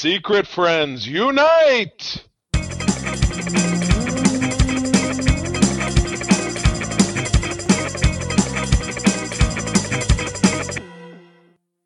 Secret friends, unite!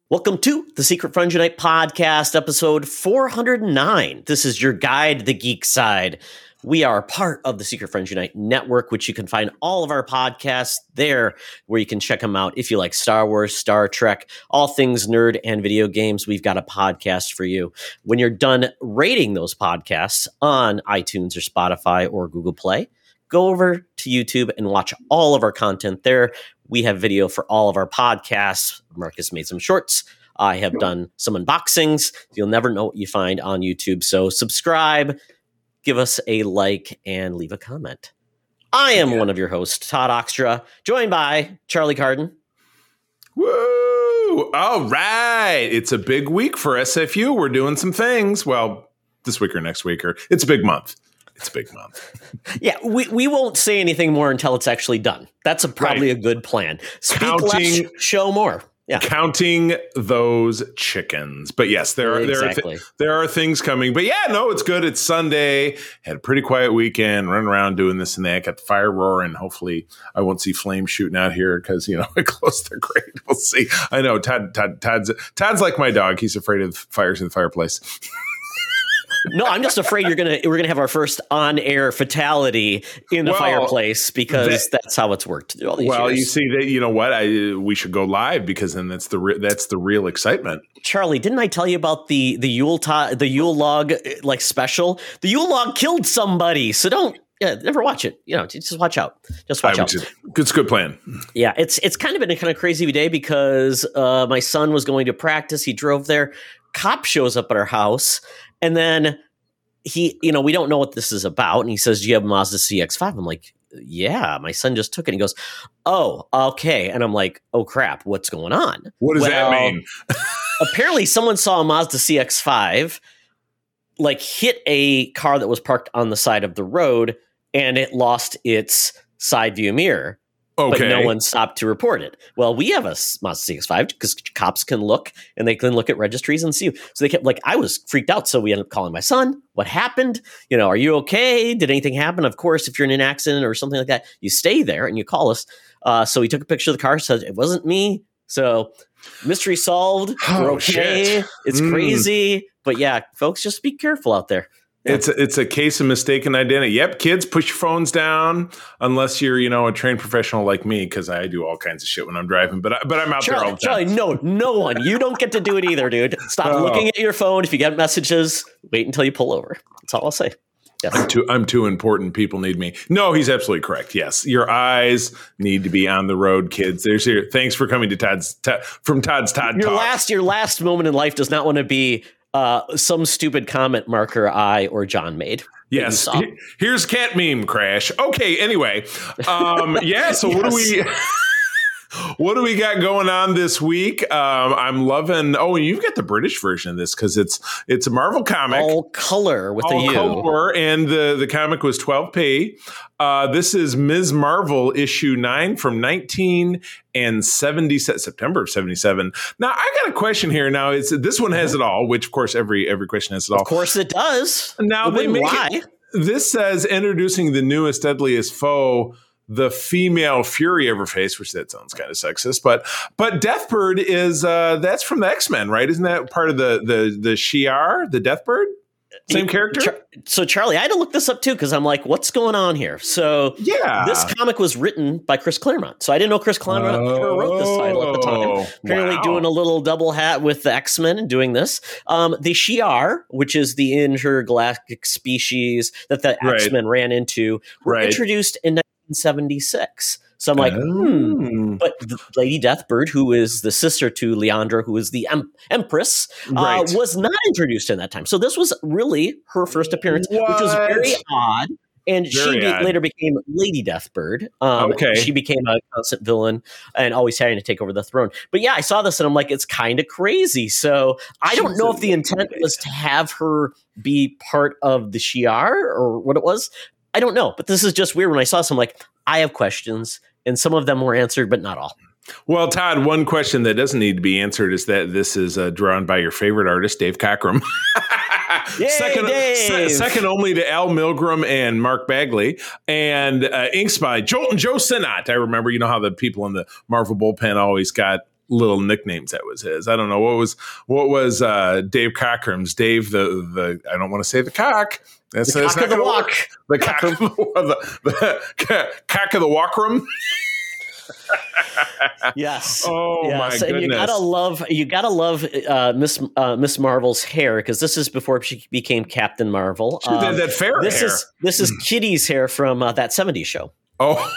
Welcome to the Secret Friends Unite podcast, episode 409. This is your guide the geek side. We are part of the Secret Friends Unite network, which you can find all of our podcasts there, where you can check them out. If you like Star Wars, Star Trek, all things nerd and video games, we've got a podcast for you. When you're done rating those podcasts on iTunes or Spotify or Google Play, go over to YouTube and watch all of our content there. We have video for all of our podcasts. Marcus made some shorts. I have done some unboxings. You'll never know what you find on YouTube. So subscribe, give us a like, and leave a comment. I am one of your hosts, Todd Oxtra, joined by Charlie Carden. Woo! All right. It's a big week for SFU. We're doing some things. Well, this week or next week, or it's a big month. It's a big month. yeah, we, we won't say anything more until it's actually done. That's a, probably right. a good plan. Speak Counting, less, show more. Yeah. Counting those chickens. But yes, there are exactly. there are th- there are things coming. But yeah, no, it's good. It's Sunday. Had a pretty quiet weekend, running around doing this and that. Got the fire roaring. Hopefully I won't see flames shooting out here because you know it close the grate. We'll see. I know Todd, Todd Todd's Todd's like my dog. He's afraid of fires in the fireplace. no, I'm just afraid you're gonna we're gonna have our first on air fatality in the well, fireplace because that, that's how it's worked. well, years. you see that you know what I we should go live because then that's the re- that's the real excitement. Charlie, didn't I tell you about the the Yule to- the Yule log like special? The Yule log killed somebody, so don't yeah, never watch it. You know, just watch out. Just watch out. Just, it's a good plan. Yeah, it's it's kind of been a kind of crazy day because uh, my son was going to practice. He drove there. Cop shows up at our house and then he, you know, we don't know what this is about. And he says, Do you have a Mazda CX5? I'm like, Yeah, my son just took it. And he goes, Oh, okay. And I'm like, Oh crap, what's going on? What does well, that mean? apparently, someone saw a Mazda CX5 like hit a car that was parked on the side of the road and it lost its side view mirror. Okay. But no one stopped to report it. Well, we have a Mazda CX-5 because cops can look and they can look at registries and see. So they kept like, I was freaked out. So we ended up calling my son. What happened? You know, are you okay? Did anything happen? Of course, if you're in an accident or something like that, you stay there and you call us. Uh, so he took a picture of the car, said it wasn't me. So mystery solved. Oh, We're okay. Shit. It's mm. crazy. But yeah, folks, just be careful out there. It's a, it's a case of mistaken identity. Yep, kids, push your phones down unless you're you know a trained professional like me because I do all kinds of shit when I'm driving. But I, but I'm out Charlie, there all the time. Charlie, no, no one. You don't get to do it either, dude. Stop oh. looking at your phone. If you get messages, wait until you pull over. That's all I'll say. Yes. I'm too I'm too important. People need me. No, he's absolutely correct. Yes, your eyes need to be on the road, kids. There's your. Thanks for coming to Todd's from Todd's Todd. Your Talk. last your last moment in life does not want to be uh, some stupid comment marker I or John made. Yes. Here's cat meme crash. Okay. Anyway, um, yeah. So yes. what do we? what do we got going on this week? Um, I'm loving. Oh, you've got the British version of this because it's it's a Marvel comic, all color with all a U, color, and the the comic was 12p. Uh, this is Ms. Marvel issue nine from 19 and 70 September of 77. Now I got a question here. Now it's this one has it all, which of course every every question has it all. Of course it does. Now they make it, this says introducing the newest deadliest foe the female Fury ever faced, which that sounds kind of sexist, but but Deathbird is uh that's from the X Men, right? Isn't that part of the the the Shi'ar, the Deathbird? Same character. Char- so Charlie, I had to look this up too because I'm like, what's going on here? So yeah, this comic was written by Chris Claremont. So I didn't know Chris Claremont oh, wrote this title at the time. Oh, Apparently, wow. doing a little double hat with the X Men and doing this. Um, the Shi'ar, which is the intergalactic species that the. X Men ran into, were right. introduced in 1976. So I'm like, hmm. oh. hmm. But Lady Deathbird, who is the sister to Lilandra, who is the em- Empress, uh, right. uh, was not introduced in that time. So this was really her first appearance, what? which was very odd. And very she odd. later became Lady Deathbird. Um, okay. She became a constant villain and always having to take over the throne. But yeah, I saw this and I'm like, it's kind of crazy. So I don't know if the intent was to have her be part of the Shi'ar or what it was. I don't know, but this is just weird. When I saw some, like I have questions, and some of them were answered, but not all. Well, Todd, one question that doesn't need to be answered is that this is uh, drawn by your favorite artist, Dave Cockrum. Yay, second, se- second only to Al Milgrom and Mark Bagley, and uh, inks by Jolton Joe Sinnott. I remember, you know how the people in the Marvel bullpen always got little nicknames that was his. I don't know what was what was uh, Dave Cockrum's. Dave the the I don't want to say the cock. That's, the cock of the walk. Work. The cock of the, the, the cock of the walkroom. yes. Oh yes. my goodness! And you gotta love you gotta love uh, Miss uh, Miss Marvel's hair because this is before she became Captain Marvel. She um, that fair this hair. is this is Kitty's hair from uh, that '70s show. Oh.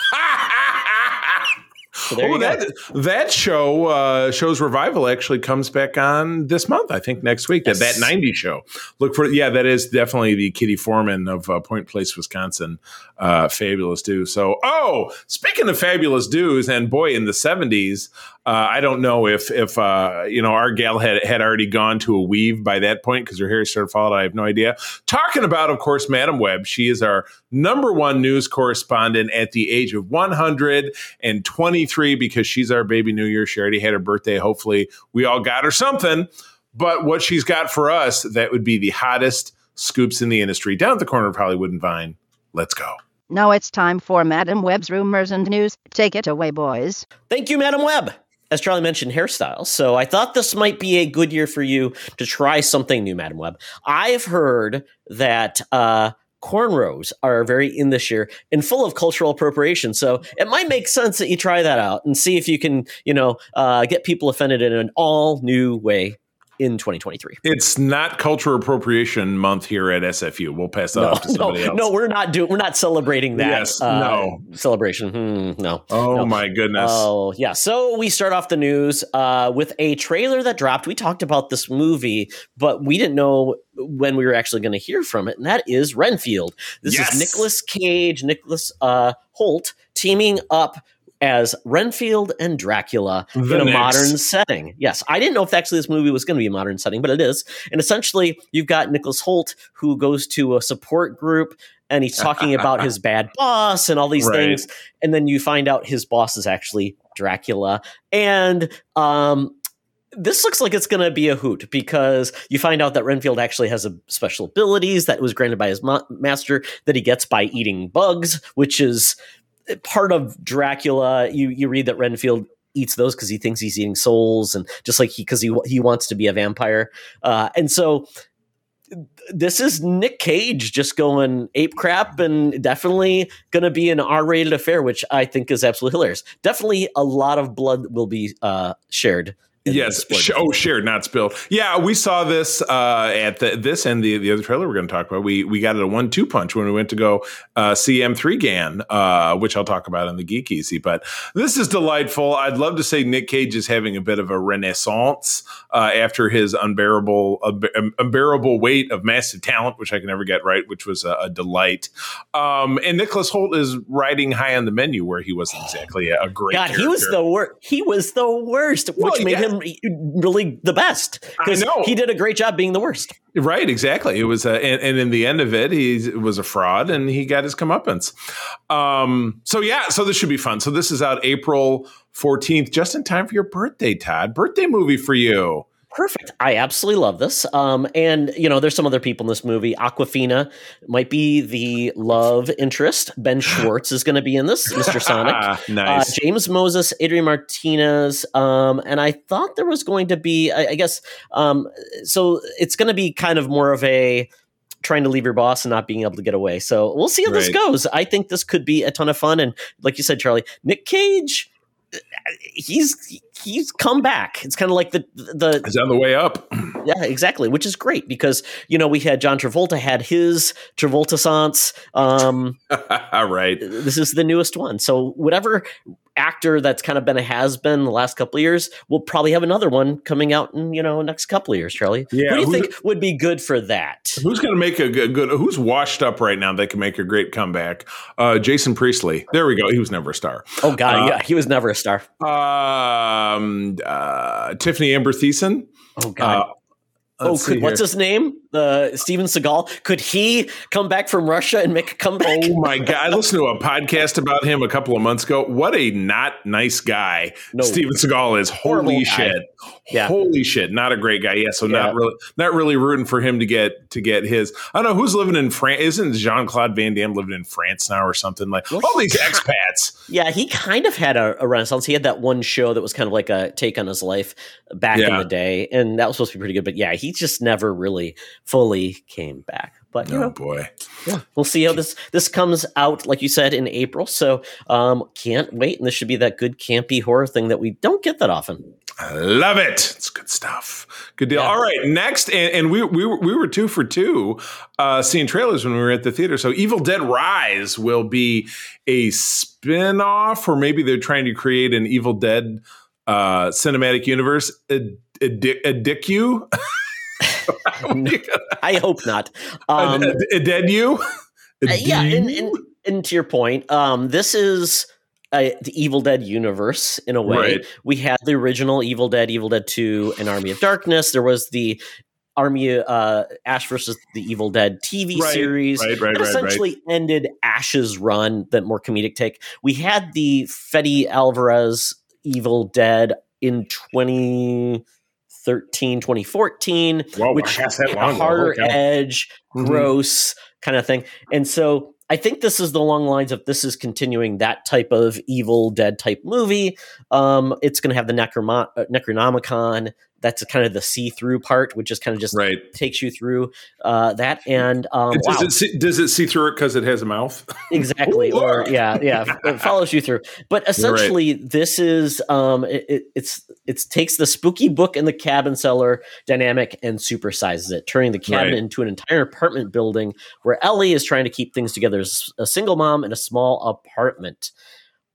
So oh, that that show uh, show's revival actually comes back on this month. I think next week. Yes. That that '90s show. Look for yeah, that is definitely the Kitty Forman of uh, Point Place, Wisconsin. Uh, fabulous do. So oh, speaking of fabulous dues, and boy, in the '70s, uh, I don't know if if uh, you know our gal had had already gone to a weave by that point because her hair started falling. I have no idea. Talking about, of course, Madam Webb. She is our number one news correspondent at the age of 123 because she's our baby New Year. She already had her birthday. Hopefully, we all got her something. But what she's got for us, that would be the hottest scoops in the industry down at the corner of Hollywood and Vine. Let's go. Now it's time for Madam Webb's rumors and news. Take it away, boys. Thank you, Madam Web as Charlie mentioned, hairstyles. So I thought this might be a good year for you to try something new, Madam Web. I've heard that uh, cornrows are very in this year and full of cultural appropriation. So it might make sense that you try that out and see if you can, you know, uh, get people offended in an all new way in 2023. It's not cultural appropriation month here at SFU. We'll pass that no, off to somebody no, else. No, we're not doing. We're not celebrating that. Yes, uh, no celebration. Hmm, no. Oh no. my goodness. Oh yeah. So we start off the news uh, with a trailer that dropped. We talked about this movie, but we didn't know when we were actually going to hear from it, and that is Renfield. This yes. is Nicolas Cage, Nicholas uh, Hoult teaming up as Renfield and Dracula the in a modern setting. Yes, I didn't know if actually this movie was going to be a modern setting, but it is. And essentially, you've got Nicholas Hoult who goes to a support group and he's talking about his bad boss and all these right. things. And then you find out his boss is actually Dracula. And um, this looks like it's going to be a hoot because you find out that Renfield actually has a special abilities that was granted by his ma- master that he gets by eating bugs, which is part of Dracula, you you read that Renfield eats those because he thinks he's eating souls, and just like he because he he wants to be a vampire, uh, and so this is Nick Cage just going ape crap and definitely going to be an R rated affair, which I think is absolutely hilarious. Definitely a lot of blood will be uh, shared Yes. Oh, shared, not spilled. Yeah, we saw this uh, at the, this and the, the other trailer we're going to talk about. We we got it a one two punch when we went to go uh, see M3GAN, uh, which I'll talk about in the Geek Easy. But this is delightful. I'd love to say Nick Cage is having a bit of a renaissance uh, after his unbearable uh, unbearable weight of massive talent, which I can never get right, which was a, a delight. Um, and Nicholas Hoult is riding high on the menu where he wasn't exactly a, a great. God, character. he was the worst. He was the worst, which well, made yeah. him really the best because he did a great job being the worst. Right, exactly. It was, a, and, and, in the end of it, he was a fraud, and he got his comeuppance. Um, so yeah, so this should be fun. So this is out April fourteenth, just in time for your birthday, Todd. Birthday movie for you. Perfect. I absolutely love this. Um, and you know, there's some other people in this movie. Awkwafina might be the love interest. Ben Schwartz is going to be in this, Mr. Sonic. nice. Uh, James Moses, Adrian Martinez, um, and I thought there was going to be, I, I guess, um, so it's going to be kind of more of a trying to leave your boss and not being able to get away. So we'll see how right. this goes. I think this could be a ton of fun. And like you said, Charlie, Nick Cage he's he's come back. It's kind of like the the he's on the way up. Yeah, exactly, which is great because you know we had John Travolta had his Travolta Sans. Um, right. This is the newest one. So whatever actor that's kind of been a has been the last couple of years, we'll probably have another one coming out in you know next couple of years. Charlie, yeah, who do you think would be good for that? Who's going to make a good, good? Who's washed up right now that can make a great comeback? Uh, Jason Priestley. There we go. He was never a star. Oh God, uh, yeah, he was never a star. Um, uh, Tiffani Amber Thiessen. Oh God. Uh, oh, could, what's his name? Uh, Steven Seagal. Could he come back from Russia and make a comeback? Oh my god! I listened to a podcast about him a couple of months ago. What a not nice guy no. Steven Seagal is. Holy shit! Yeah. Holy shit! Not a great guy. Yeah. So yeah. not really, not really rooting for him to get to get his. I don't know who's living in France. Isn't Jean Claude Van Damme living in France now or something like well, all these expats? Yeah, he kind of had a, a, renaissance. He had that one show that was kind of like a take on his life back yeah. in the day, and that was supposed to be pretty good. But yeah, he just never really fully came back. But you oh know, boy, yeah, we'll see how this this comes out. Like you said in April, so um, can't wait. And this should be that good campy horror thing that we don't get that often. I love it. It's good stuff. Good deal. Yeah. All right, next, and, and, we we were, we were two for two uh, seeing trailers when we were at the theater. So Evil Dead Rise will be a spin-off, or maybe they're trying to create an Evil Dead uh, cinematic universe. Addic you. I hope not. Um, you? Uh, yeah, and, and, and, to your point, um, this is the Evil Dead universe in a way. Right. We had the original Evil Dead, Evil Dead 2, and Army of Darkness. There was the Army uh, Ash versus the Evil Dead TV right, series right, right, that essentially ended Ash's run, that more comedic take. We had the Fede Alvarez Evil Dead in 20 2013, 2014, Whoa, which has a harder okay. edge, mm-hmm. gross kind of thing. And so I think this is the long lines of this is continuing that type of Evil Dead type movie. Um, it's going to have the Necrom- uh, Necronomicon that's kind of the see through part, which just kind of just right. takes you through uh, that. And um, does, wow. it see, does it see through it because it has a mouth? exactly. or yeah, yeah, it follows you through. But essentially, right. this is um, it, it, it's it takes the spooky book and the cabin cellar dynamic and supersizes it, turning the cabin right. into an entire apartment building where Ellie is trying to keep things together as a single mom in a small apartment.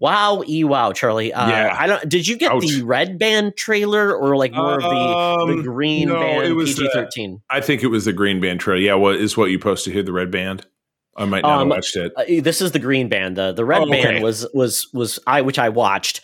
Wow, e wow, Charlie. Uh, yeah. I don't. Did you get Ouch. the red band trailer or like more of the, the um, green no, band it was PG thirteen? I think it was the green band trailer. Yeah, what is what you posted here? The red band. I might not um, have watched it. Uh, this is the green band. The the red oh, okay. band was was was I which I watched.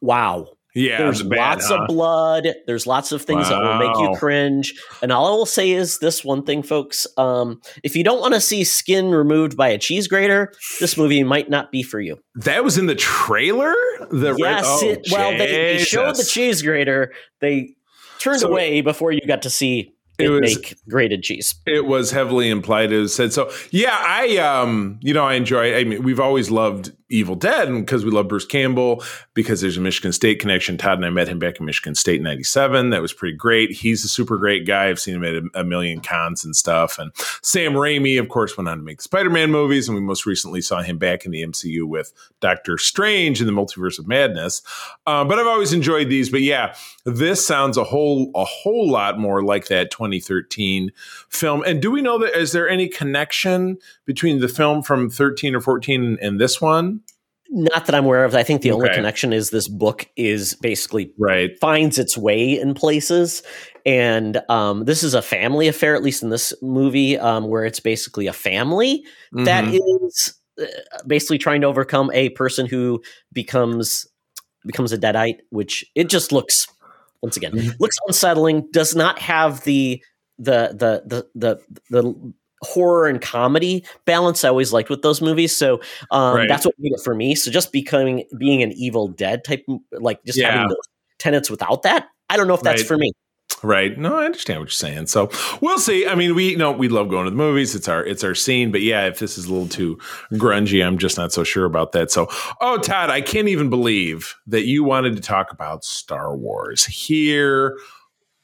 Wow, yeah, there's bad, lots huh? of blood. There's lots of things wow. that will make you cringe. And all I will say is this one thing, folks: um, if you don't want to see skin removed by a cheese grater, this movie might not be for you. That was in the trailer. The yes, oh, it, well, they, they, showed the cheese grater. They turned so, away before you got to see it, was, make grated cheese. It was heavily implied. It was said so. Yeah, I um, you know, I enjoy. I mean, we've always loved Evil Dead and because we love Bruce Campbell because there's a Michigan State connection. Todd and I met him back in Michigan State in '97. That was pretty great. He's a super great guy. I've seen him at a, a, million cons and stuff. And Sam Raimi, of course, went on to make the Spider-Man movies, and we most recently saw him back in the MCU with Doctor Strange in the Multiverse of Madness. Uh, but I've always enjoyed these. But yeah, this sounds a whole a whole lot more like that 2013 film. And do we know that is there any connection between the film from 13 or 14 and this one? Not that I'm aware of. I think the okay. only connection is this book is basically right finds its way in places, and um, this is a family affair, at least in this movie, um, where it's basically a family mm-hmm. that is uh, basically trying to overcome a person who becomes becomes a deadite, which it just looks once again mm-hmm. looks unsettling. Does not have the the the the the the horror and comedy balance I always liked with those movies. So um, right. that's what made it for me. So just becoming being an Evil Dead type, like just yeah. having those tenets without that, I don't know if that's right. for me. Right. No, I understand what you're saying. So we'll see. I mean, we you know we love going to the movies. It's our it's our scene. But yeah, if this is a little too grungy, I'm just not so sure about that. So, oh Todd, I can't even believe that you wanted to talk about Star Wars here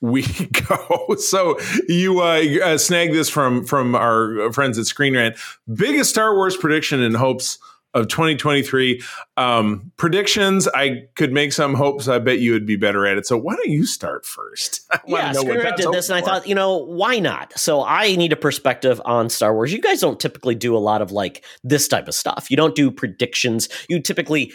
we go. So you uh, uh, snag this from from our friends at Screen Rant. Biggest Star Wars prediction in hopes of 2023. Um, predictions, I could make some hopes. I bet you would be better at it. So why don't you start first? yeah, Screen did this, and I thought, you know, why not? So I need a perspective on Star Wars. You guys don't typically do a lot of like this type of stuff. You don't do predictions. You typically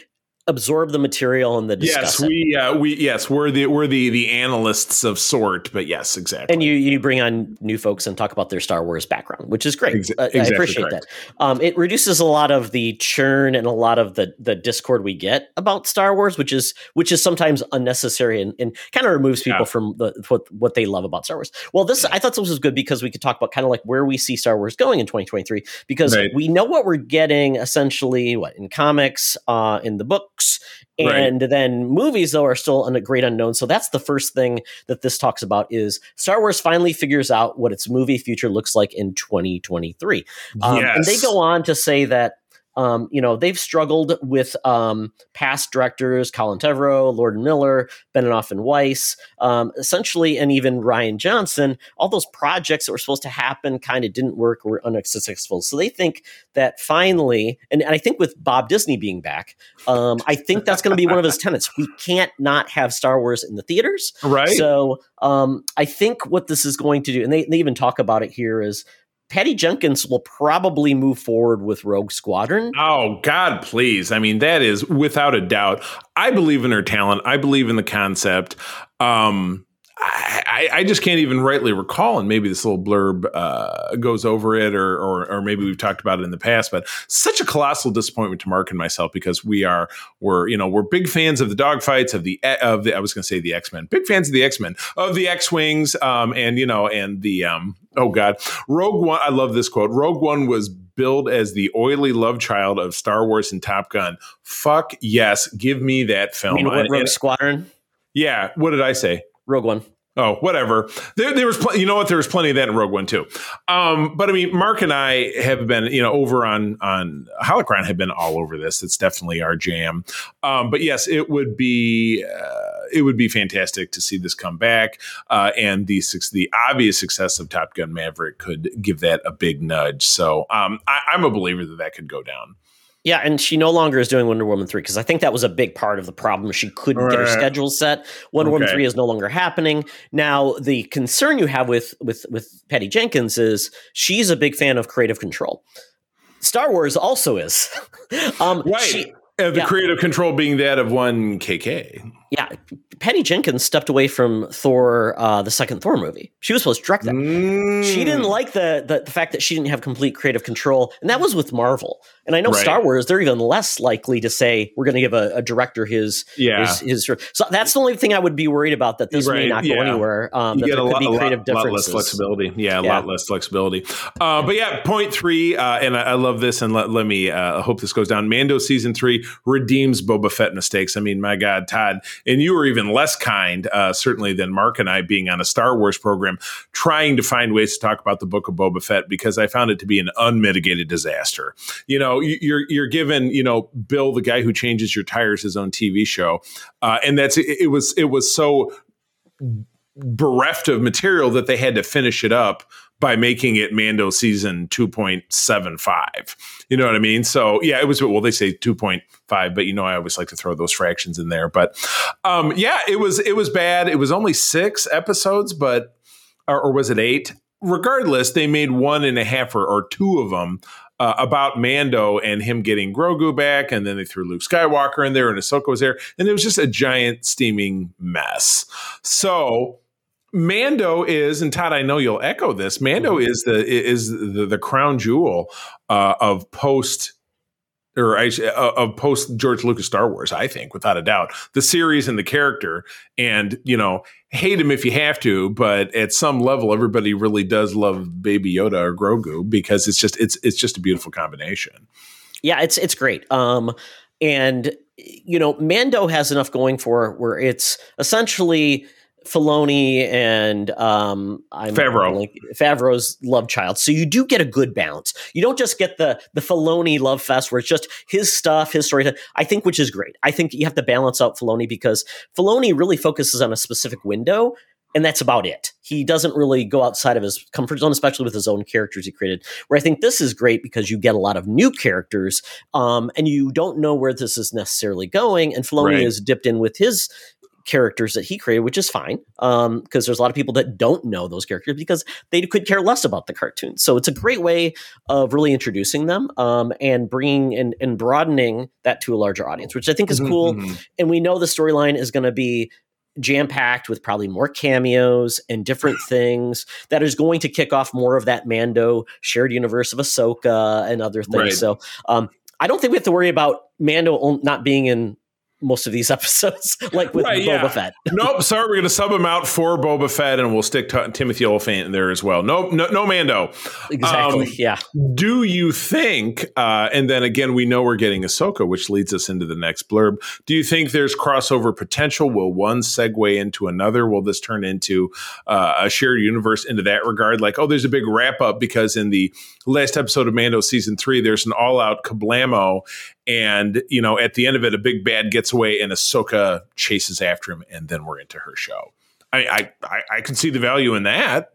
absorb the material and the. Yes, we uh, we yes we're the we're the the analysts of sort, but yes, exactly. And you you bring on new folks and talk about their Star Wars background, which is great. Ex- exactly I appreciate correct. that. Um, it reduces a lot of the churn and a lot of the the discord we get about Star Wars, which is which is sometimes unnecessary and, and kind of removes people yeah. from the what what they love about Star Wars. Well, this I thought this was good because we could talk about kind of like where we see Star Wars going in 2023 because right. we know what we're getting essentially what in comics, uh, in the books and right. then movies though are still a great unknown so that's the first thing that this talks about is star wars finally figures out what its movie future looks like in 2023 um, yes. and they go on to say that um, you know, they've struggled with um, past directors, Colin Trevorrow, Lord Miller, Benioff and Weiss, um, essentially, and even Rian Johnson. All those projects that were supposed to happen kind of didn't work, or were unsuccessful. So they think that finally, and, and I think with Bob Disney being back, um, I think that's going to be one of his tenets. We can't not have Star Wars in the theaters. Right. So um, I think what this is going to do, and they, they even talk about it here, is Patty Jenkins will probably move forward with Rogue Squadron. Oh, God, please. I mean, that is without a doubt. I believe in her talent. I believe in the concept. Um, I, I, just can't even rightly recall, and maybe this little blurb uh, goes over it, or, or, or maybe we've talked about it in the past. But such a colossal disappointment to Mark and myself because we are we're you know we're big fans of the dogfights of the of the I was going to say the X Men, big fans of the X Men of the X Wings, um, and you know and the um, oh god, Rogue One. I love this quote. Rogue One was billed as the oily love child of Star Wars and Top Gun. Fuck yes, give me that film. You what, Rogue Squadron? Yeah. What did I say? Rogue One. Oh, whatever. There, there was, pl- you know what? There was plenty of that in Rogue One too. Um, but I mean, Mark and I have been, you know, over on on Holocron have been all over this. It's definitely our jam. Um, but yes, it would be uh, it would be fantastic to see this come back, uh, and the the obvious success of Top Gun Maverick could give that a big nudge. So um, I, I'm a believer that that could go down. Yeah, and she no longer is doing Wonder Woman 3 because I think that was a big part of the problem. She couldn't right. get her schedule set. Wonder okay. Woman 3 is no longer happening. Now, the concern you have with with with Patty Jenkins is she's a big fan of creative control. Star Wars also is. um, right. She, uh, the yeah. creative control being that of one KK. Yeah, Patty Jenkins stepped away from Thor, uh, the second Thor movie. She was supposed to direct that. Mm. She didn't like the, the, the fact that she didn't have complete creative control, and that was with Marvel. And I know right. Star Wars; they're even less likely to say we're going to give a, a, director his, yeah. his, his So that's the only thing I would be worried about that this right. may not yeah. go anywhere. Um, you that get there a could lot, be creative lot. Lot less flexibility. Yeah, a yeah. lot less flexibility. Uh, but yeah, point three, uh, and I, I, love this, and let, let me uh, hope this goes down. Mando season three redeems Boba Fett mistakes. I mean, my God, Todd, and you were even less kind, uh, certainly, than Mark and I being on a Star Wars program, trying to find ways to talk about the book of Boba Fett because I found it to be an unmitigated disaster. You know, you're you're given, you know, Bill, the guy who changes your tires, his own TV show, uh, and that's it, it was it was so bereft of material that they had to finish it up by making it Mando season 2.75. You know what I mean? So yeah, it was well they say 2.5, but you know I always like to throw those fractions in there. But um, yeah, it was it was bad. It was only six episodes, but or, or was it eight? Regardless, they made one and a half or, or two of them uh, about Mando and him getting Grogu back, and then they threw Luke Skywalker in there, and Ahsoka was there, and it was just a giant steaming mess. So Mando is, and Todd, I know you'll echo this. Mando mm-hmm. is the is the, the crown jewel uh, of post or uh, of post George Lucas Star Wars. I think, without a doubt, the series and the character, and you know, hate him if you have to, but at some level, everybody really does love Baby Yoda or Grogu because it's just it's it's just a beautiful combination. Yeah, it's it's great. Um, and you know, Mando has enough going for where it's essentially Filoni and um, I'm Favreau. Like, Favreau's love child. So you do get a good balance. You don't just get the the Filoni love fest where it's just his stuff, his story. I think which is great. I think you have to balance out Filoni because Filoni really focuses on a specific window, and that's about it. He doesn't really go outside of his comfort zone, especially with his own characters he created. Where I think this is great because you get a lot of new characters, um, and you don't know where this is necessarily going. And Filoni right. is dipped in with his characters that he created, which is fine because um, there's a lot of people that don't know those characters because they could care less about the cartoon. So it's a great way of really introducing them um, and bringing and, and broadening that to a larger audience, which I think is mm-hmm, cool. Mm-hmm. And we know the storyline is going to be jam packed with probably more cameos and different things that is going to kick off more of that Mando shared universe of Ahsoka and other things. Right. So um, I don't think we have to worry about Mando not being in most of these episodes, like with right, Boba yeah. Fett. nope, sorry, we're going to sub him out for Boba Fett, and we'll stick t- Timothy Olyphant in there as well. Nope, no, no Mando. Exactly. Um, yeah. Do you think? Uh, and then again, we know we're getting Ahsoka, which leads us into the next blurb. Do you think there's crossover potential? Will one segue into another? Will this turn into uh, a shared universe into that regard? Like, oh, there's a big wrap up because in the last episode of Mando season three, there's an all out kablamo, and you know, at the end of it, a big bad gets away, and Ahsoka chases after him, and then we're into her show. I I I, can see the value in that.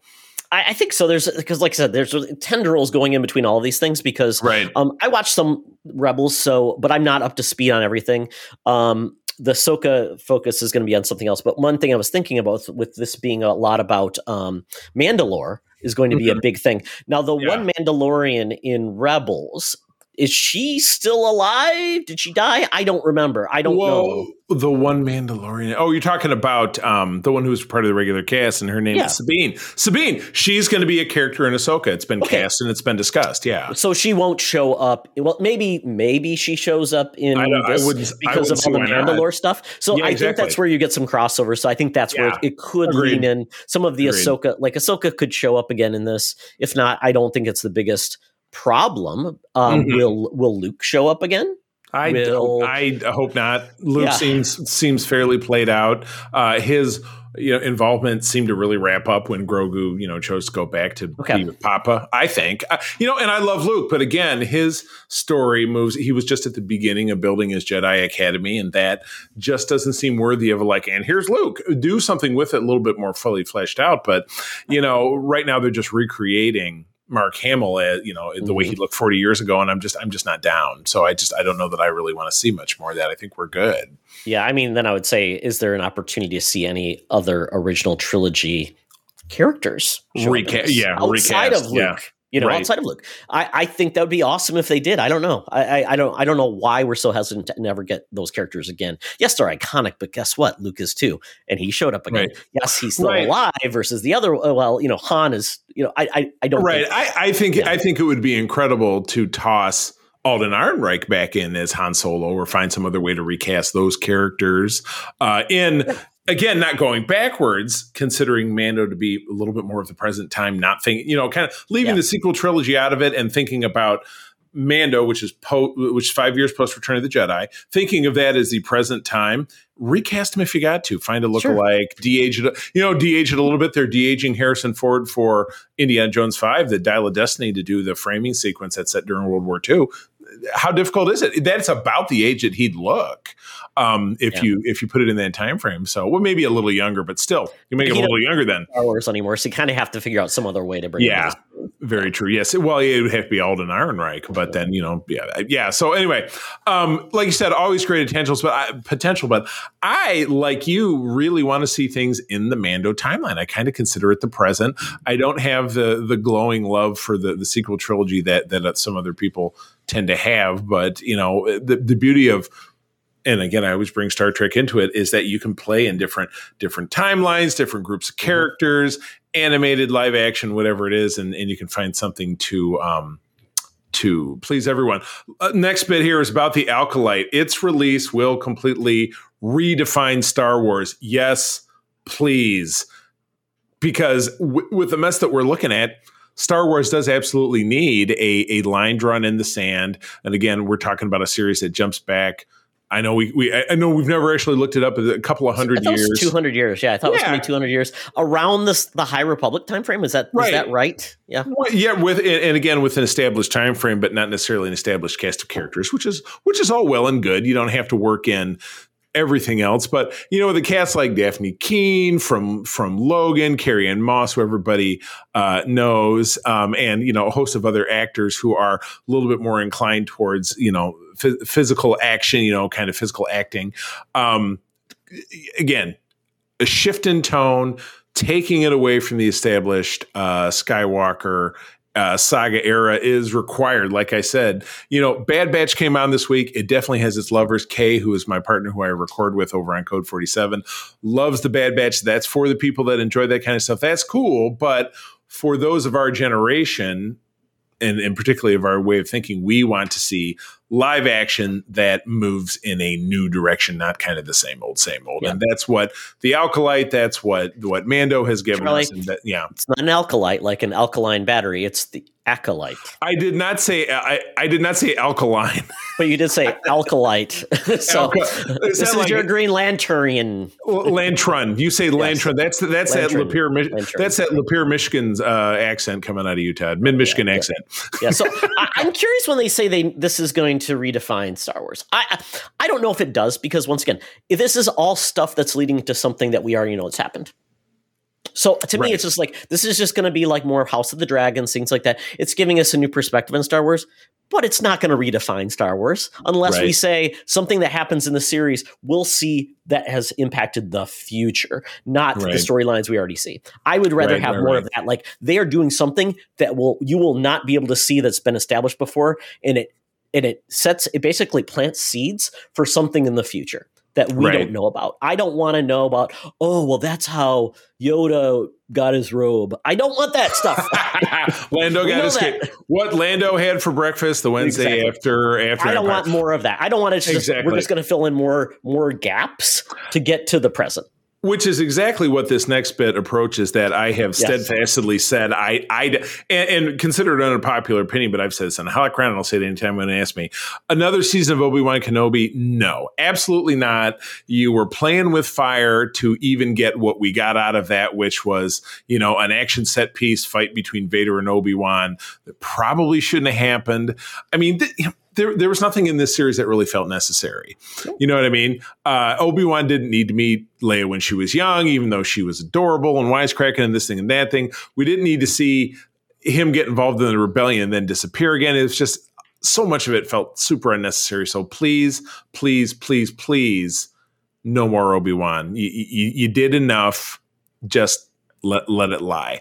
I, I think so. There's because, like I said, there's tendrils going in between all of these things. Because right. um, I watched some Rebels, so but I'm not up to speed on everything. Um, the Soka focus is going to be on something else. But one thing I was thinking about with this being a lot about um, Mandalore is going to be mm-hmm. a big thing. Now, the yeah. one Mandalorian in Rebels is she still alive? Did she die? I don't remember. I don't Whoa, know. The one Mandalorian. Oh, you're talking about um, the one who's part of the regular cast, and her name yeah. is Sabine. Sabine. She's going to be a character in Ahsoka. It's been okay. cast and it's been discussed. Yeah. So she won't show up. Well, maybe maybe she shows up in I this I because I of all the Mandalore not. stuff. So yeah, I exactly. think that's where you get some crossover. So I think that's yeah. where it could Agreed. lean in. Some of the Agreed. Ahsoka, like Ahsoka, could show up again in this. If not, I don't think it's the biggest problem. Um, mm-hmm. Will Will Luke show up again? I will, I hope not. Luke yeah. seems seems fairly played out. Uh, his you know involvement seemed to really ramp up when Grogu you know chose to go back to okay. be with Papa. I think uh, you know, and I love Luke, but again, his story moves. He was just at the beginning of building his Jedi Academy, and that just doesn't seem worthy of a like. And here's Luke. Do something with it a little bit more fully fleshed out. But you know, right now they're just recreating Mark Hamill, uh, you know, the mm-hmm. way he looked 40 years ago, and I'm just, I'm just not down. So I just, I don't know that I really want to see much more of that. I think we're good. Yeah, I mean, then I would say, is there an opportunity to see any other original trilogy characters? Reca- yeah, outside recast, of Luke. Yeah you know, right. outside of Luke. I, I think that would be awesome if they did. I don't know. I, I, I, don't I don't know why we're so hesitant to never get those characters again. Yes, they're iconic, but guess what? Luke is too, and he showed up again. Right. Yes, he's still right. alive versus the other. Uh, well, you know, Han is. You know, I I, I don't. Right. Think, I, I think yeah. I think it would be incredible to toss. Alden Ehrenreich back in as Han Solo, or find some other way to recast those characters uh, in again, not going backwards, considering Mando to be a little bit more of the present time, not thinking, you know, kind of leaving yeah. the sequel trilogy out of it and thinking about Mando, which is po- which is five years post Return of the Jedi, thinking of that as the present time. Recast him if you got to. Find a lookalike, sure. de-age it. You know, de-age it a little bit. They're de-aging Harrison Ford for Indiana Jones Five, the Dial of Destiny, to do the framing sequence that's set during World War II. How difficult is it? That's about the age that he'd look um, if yeah. you if you put it in that time frame. So well, maybe a little younger, but still, you make it a little younger then. Star Wars anymore, so you kind of have to figure out some other way to bring. Yeah, very true. Yes, well, it would have to be Alden Ehrenreich, but then you know, yeah, yeah. So anyway, um, like you said, always great potentials, but I, potential. But I, like you, really want to see things in the Mando timeline. I kind of consider it the present. I don't have the the glowing love for the the sequel trilogy that that some other people tend to have, but you know, the the beauty of and again i always bring star trek into it is that you can play in different different timelines different groups of mm-hmm. characters animated live action whatever it is and, and you can find something to um to please everyone uh, next bit here is about the acolyte its release will completely redefine star wars yes please because w- with the mess that we're looking at Star Wars does absolutely need a, a line drawn in the sand. And again, we're talking about a series that jumps back I know we, we I know we've never actually looked it up. A couple of hundred years, two hundred years. Yeah, I thought yeah. it was going to be two hundred years around this the High Republic time frame. Is that right. is that right? Yeah, well, yeah. With and again with an established time frame, but not necessarily an established cast of characters, which is which is all well and good. You don't have to work in everything else. But you know, the cast like Dafne Keen from from Logan, Carrie-Anne Moss, who everybody uh, knows, um, and you know, a host of other actors who are a little bit more inclined towards you know f- physical action, you know, kind of physical acting. Um, again, a shift in tone, taking it away from the established uh, Skywalker uh, saga era is required. Like I said, you know, Bad Batch came on this week. It definitely has its lovers. Kay, who is my partner who I record with over on Code 47, loves the Bad Batch. That's for the people that enjoy that kind of stuff. That's cool. But for those of our generation, and, and particularly of our way of thinking, we want to see live action that moves in a new direction, not kind of the same old, same old. Yeah. And that's what the Alkalite, that's what what Mando has given Charlie, us. That, yeah, it's not an alkalite like an alkaline battery. It's the acolyte. I did not say I, I did not say alkaline. But you did say alkalite. so Alka- this is like your Green Lanternian. Lantern. You say. Yes. That's that's Lantern. that Lapeer. Lantern. That's that Lapeer, Michigan's uh, accent coming out of Utah. Mid Michigan yeah, accent. Yeah. yeah. So I, I'm curious when they say they this is going to redefine Star Wars. I I don't know if it does because once again, if this is all stuff that's leading to something that we already know it's happened. So to right. me, it's just like this is just going to be like more House of the Dragons, things like that. It's giving us a new perspective in Star Wars, but it's not going to redefine Star Wars unless right. we say something that happens in the series we'll see that has impacted the future, not right. the storylines we already see. I would rather have more of that. Like they are doing something that will you will not be able to see that's been established before, and it and it sets it basically plants seeds for something in the future that we right. don't know about. I don't want to know about, oh, well, that's how Yoda got his robe. I don't want that stuff. Lando got his what Lando had for breakfast the Wednesday exactly. after after I don't Empire. want more of that. I don't want to just exactly. we're just going to fill in more more gaps to get to the present. Which is exactly what this next bit approaches that I have steadfastly said. I, I, and, and consider it an unpopular opinion, but I've said this on Holocron, and I'll say it anytime when ask me. Another season of Obi Wan Kenobi? No, absolutely not. You were playing with fire to even get what we got out of that, which was, you know, an action set piece fight between Vader and Obi Wan that probably shouldn't have happened. I mean, th- there, there was nothing in this series that really felt necessary. You know what I mean? Uh, Obi Wan didn't need to meet Leia when she was young, even though she was adorable and wisecracking and this thing and that thing. We didn't need to see him get involved in the rebellion and then disappear again. It was just so much of it felt super unnecessary. So please, please, please, please, no more Obi Wan. You, you, you did enough. Just let let it lie.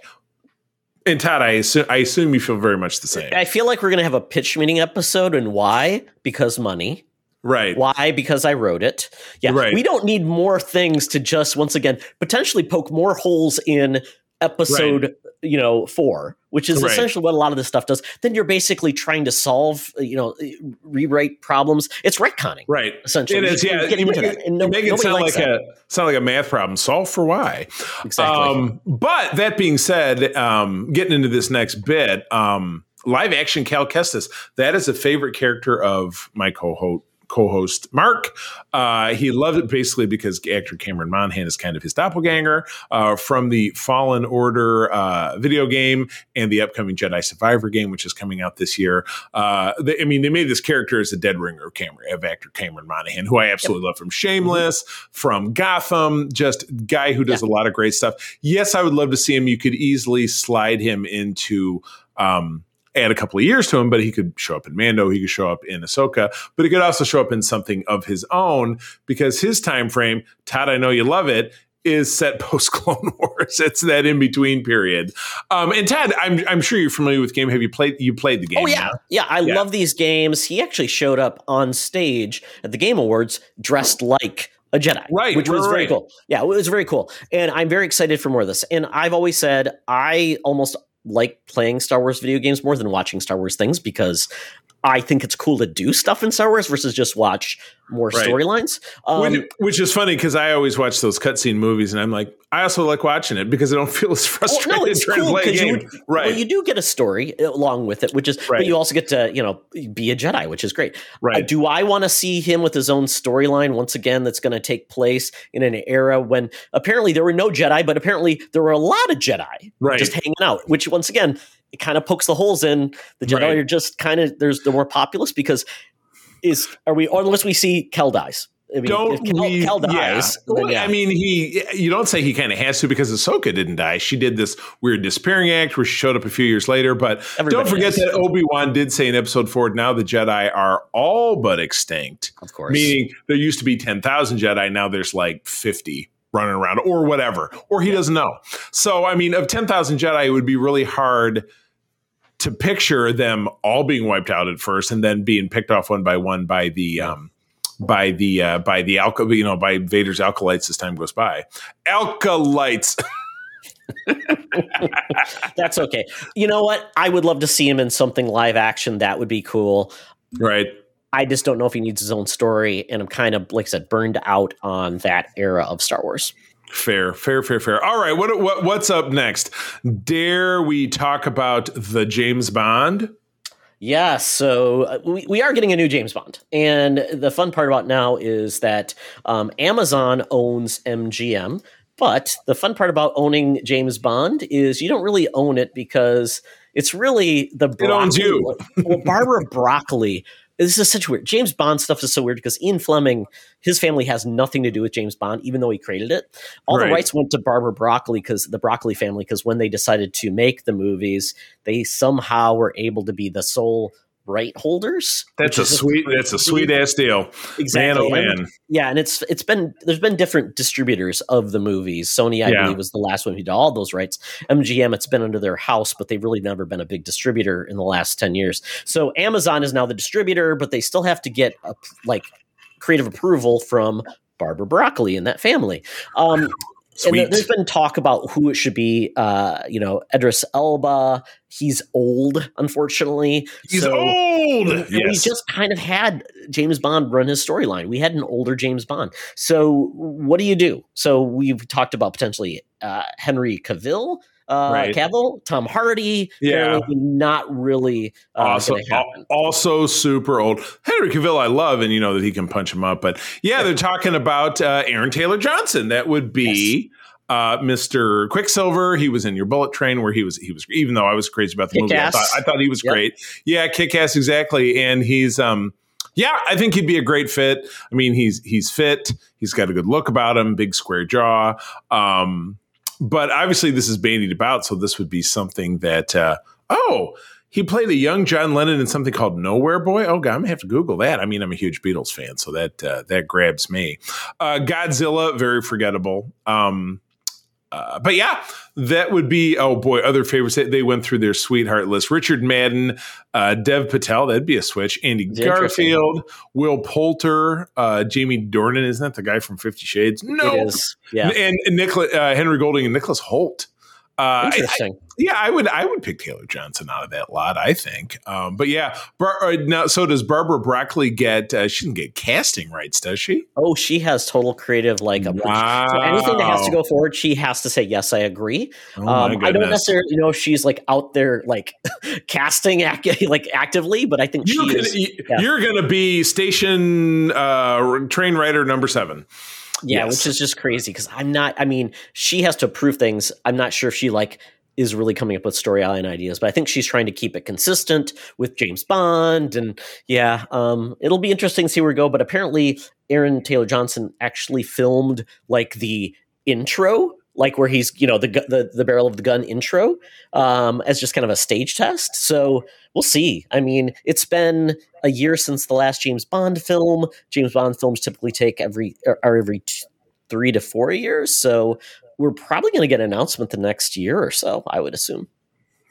And Todd, I assume, I assume you feel very much the same. I feel like we're going to have a pitch meeting episode, and why? Because money. Right. Why? Because I wrote it. Yeah. Right. We don't need more things to just once again potentially poke more holes in episode right. you know four which is right. essentially what a lot of this stuff does. Then you're basically trying to solve you know rewrite problems. It's retconning right. essentially. It is yeah. You make, it, no, make it sound like that. a sound like a math problem. Solve for why. Exactly. Um, but that being said um, getting into this next bit um, live action cal kestis that is a favorite character of my co-host co-host Mark. Uh, he loved it basically because actor Cameron Monaghan is kind of his doppelganger uh, from the Fallen Order uh, video game and the upcoming Jedi Survivor game, which is coming out this year. Uh, they, I mean, they made this character as a dead ringer of, Cameron, of actor Cameron Monaghan, who I absolutely yep. love from Shameless, mm-hmm. from Gotham, just guy who does yeah. a lot of great stuff. Yes, I would love to see him. You could easily slide him into. Um, add a couple of years to him, but he could show up in Mando, he could show up in Ahsoka, but he could also show up in something of his own because his time frame, Todd, I know you love it, is set post Clone Wars. It's that in between period. Um, and Ted, I'm I'm sure you're familiar with the game. Have you played? You played the game? Oh yeah, yeah. I yeah. love these games. He actually showed up on stage at the Game Awards dressed like a Jedi, right? Which was right. very cool. Yeah, it was very cool, and I'm very excited for more of this. And I've always said I almost like playing Star Wars video games more than watching Star Wars things because I think it's cool to do stuff in Star Wars versus just watch more right. storylines. Um, which, which, is funny because I always watch those cutscene movies, and I'm like, I also like watching it because I don't feel as frustrated well, no, it's trying cool to play a game. You, right? Well, you do get a story along with it, which is, right. but you also get to you know be a Jedi, which is great. Right? Uh, do I want to see him with his own storyline once again? That's going to take place in an era when apparently there were no Jedi, but apparently there were a lot of Jedi right. just hanging out. Which once again it kind of pokes the holes in the Jedi right. are just kind of there's the more populous because is are we unless we see Cal dies I mean, don't Cal, we, Cal dies, yeah. Well, yeah. I mean, he. You don't say he kind of has to because Ahsoka didn't die. She did this weird disappearing act where she showed up a few years later. But Everybody don't forget that Obi Wan did say in Episode Four, "Now the Jedi are all but extinct." Of course, meaning there used to be ten thousand Jedi. Now there's like fifty running around, or whatever, or he yeah. doesn't know. So, I mean, of ten thousand Jedi, it would be really hard to picture them all being wiped out at first and then being picked off one by one by the um, by the uh, by the alka you know by Vader's acolytes as time goes by. Acolytes. That's okay. You know what? I would love to see him in something live action. That would be cool. Right. I just don't know if he needs his own story, and I'm kind of like I said, burned out on that era of Star Wars. Fair, fair, fair, fair. All right, what, what what's up next? Dare we talk about the James Bond? Yeah, so uh, we, we are getting a new James Bond. And the fun part about now is that um, Amazon owns MGM. But the fun part about owning James Bond is you don't really own it because it's really the broccoli, it owns you. well, Barbara Broccoli this is such weird. James Bond stuff is so weird because Ian Fleming, his family has nothing to do with James Bond, even though he created it. All right. the rights went to Barbara Broccoli because the Broccoli family, because when they decided to make the movies, they somehow were able to be the sole right holders. That's a sweet. That's a sweet ass deal. Exactly. Man, oh man. yeah, and it's it's been there's been different distributors of the movies. Sony, I yeah. believe, was the last one who did all those rights. MGM, it's been under their house, but they've really never been a big distributor in the last ten years. So Amazon is now the distributor, but they still have to get a, like creative approval from Barbara Broccoli and that family. Um, Sweet. And there's been talk about who it should be. Uh, you know, Idris Elba. He's old, unfortunately. He's so, old. Yes. We just kind of had James Bond run his storyline. We had an older James Bond. So what do you do? So we've talked about potentially uh, Henry Cavill. Uh, right. Cavill, Tom Hardy, yeah, not really uh, also also super old. Henry Cavill, I love, and you know that he can punch him up. But yeah, they're talking about uh, Aaron Taylor Johnson. That would be. Yes. Uh, Mr. Quicksilver, he was in your Bullet Train, where he was he was even though I was crazy about the movie, I thought, I thought, he was yep. great. Yeah, kick ass exactly, and he's um yeah, I think he'd be a great fit. I mean, he's he's fit, he's got a good look about him, big square jaw. Um, but obviously, this is bandied about, so this would be something that uh, oh, he played a young John Lennon in something called Nowhere Boy. Oh God, I'm gonna have to Google that. I mean, I'm a huge Beatles fan, so that uh, that grabs me. Uh, Godzilla, very forgettable. Um, uh, but yeah, that would be oh boy, other favorites. They went through their sweetheart list: Richard Madden, uh, Dev Patel. That'd be a switch. Andy Garfield, Will Poulter, uh, Jamie Dornan. Isn't that the guy from Fifty Shades? No, Yeah, and, and Nicholas, uh, Henry Golding and Nicholas Hoult. Uh, Interesting. I, yeah, I would I would pick Taylor Johnson out of that lot. I think. Um, but yeah, Bar- uh, now so does Barbara Broccoli get? Uh, she didn't get casting rights, does she? Oh, she has total creative like wow. So anything that has to go forward, she has to say yes. I agree. Oh um, I don't necessarily know if she's like out there like casting act- like actively, but I think you she is, yeah. You're going to be station uh, train writer number seven. Yeah, yes. which is just crazy because I'm not. I mean, she has to approve things. I'm not sure if she like is really coming up with storyline ideas, but I think she's trying to keep it consistent with James Bond. And yeah, um, it'll be interesting to see where we go. But apparently, Aaron Taylor Johnson actually filmed like the intro like where he's you know the the, the barrel of the gun intro um, as just kind of a stage test. So we'll see. I mean, it's been a year since the last James Bond film. James Bond films typically take every are every t- three to four years, so we're probably going to get an announcement the next year or so. I would assume.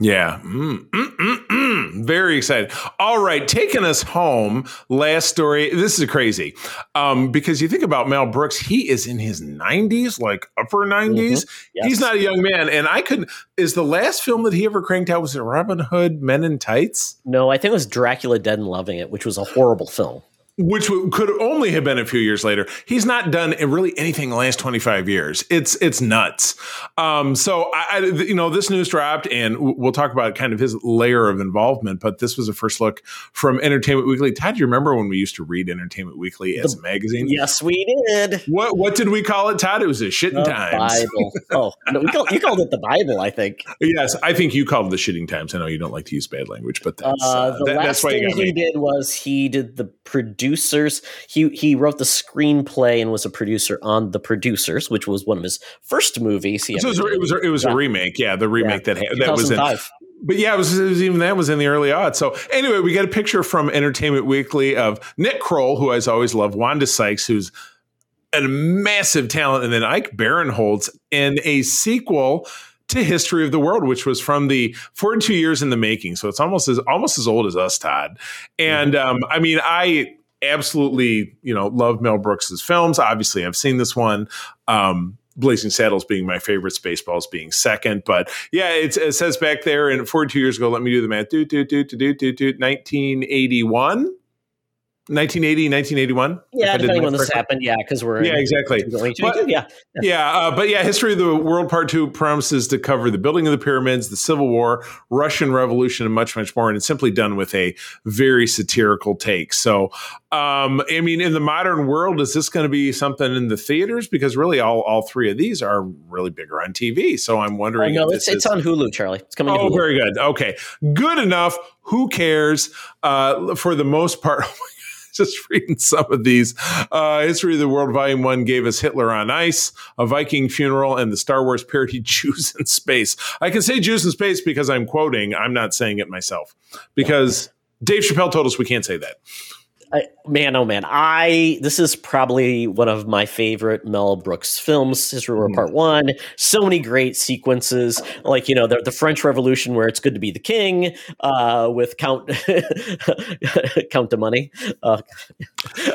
Yeah. Mm, mm, mm, mm, Very excited. All right. Taking us home. Last story. This is crazy. Um, because you think about Mel Brooks, he is in his 90s, like upper 90s. Mm-hmm. Yes. He's not a young man. And I could, is the last film that he ever cranked out, was it Robin Hood Men in Tights? No, I think it was Dracula Dead and Loving It, which was a horrible film which could only have been a few years later. He's not done really anything in the last 25 years. It's it's nuts. Um, so I, I, you know, this news dropped, and we'll talk about kind of his layer of involvement. But this was a first look from Entertainment Weekly. Todd, do you remember when we used to read Entertainment Weekly as a magazine? Yes, we did. What what did we call it, Todd? It was a shitting the times. Bible. Oh, no, we called, you called it the Bible, I think. Yes, I think you called it the shitting times. I know you don't like to use bad language, but that's uh, uh, the that, last that's thing he did was he did the produce producers. He he wrote the screenplay and was a producer on The Producers, which was one of his first movies. He so it was, it was, it was yeah. a remake, yeah, the remake yeah. that that was in. But yeah, it was, it was, even that was in the early odds. So anyway, we get a picture from Entertainment Weekly of Nick Kroll, who I always loved, Wanda Sykes, who's a massive talent, and then Ike Barinholtz in a sequel to History of the World, which was from the 42 years in the making. So it's almost as almost as old as us, Todd. And mm-hmm. um, I mean, I absolutely, you know, love Mel Brooks's films. Obviously, I've seen this one. Um, Blazing Saddles being my favorite, Spaceballs being second. But yeah, it says back there, and 42 years ago, let me do the math. Do, do, do, do, do, do, do, 1981. 1980, 1981. Yeah, depending when this happened. Yeah, because we're yeah, exactly. But, yeah, yeah, uh, but yeah, history of the world part two promises to cover the building of the pyramids, the Civil War, Russian Revolution, and much, much more. And it's simply done with a very satirical take. So, um, I mean, in the modern world, is this going to be something in the theaters? Because really, all all three of these are really bigger on TV. So I'm wondering. Oh, no, it's, it's on Hulu, Charlie. It's coming. Oh, very good. Okay, good enough. Who cares? Uh, for the most part. just reading some of these. Uh, History of the World Volume 1 gave us Hitler on Ice, a Viking funeral, and the Star Wars parody Jews in Space. I can say Jews in Space because I'm quoting, I'm not saying it myself. Because Dave Chappelle told us we can't say that. I, man, oh man, I this is probably one of my favorite Mel Brooks films. History War mm. Part One. So many great sequences, like you know the, the French Revolution, where it's good to be the king, uh, with Count Count de Money. Uh,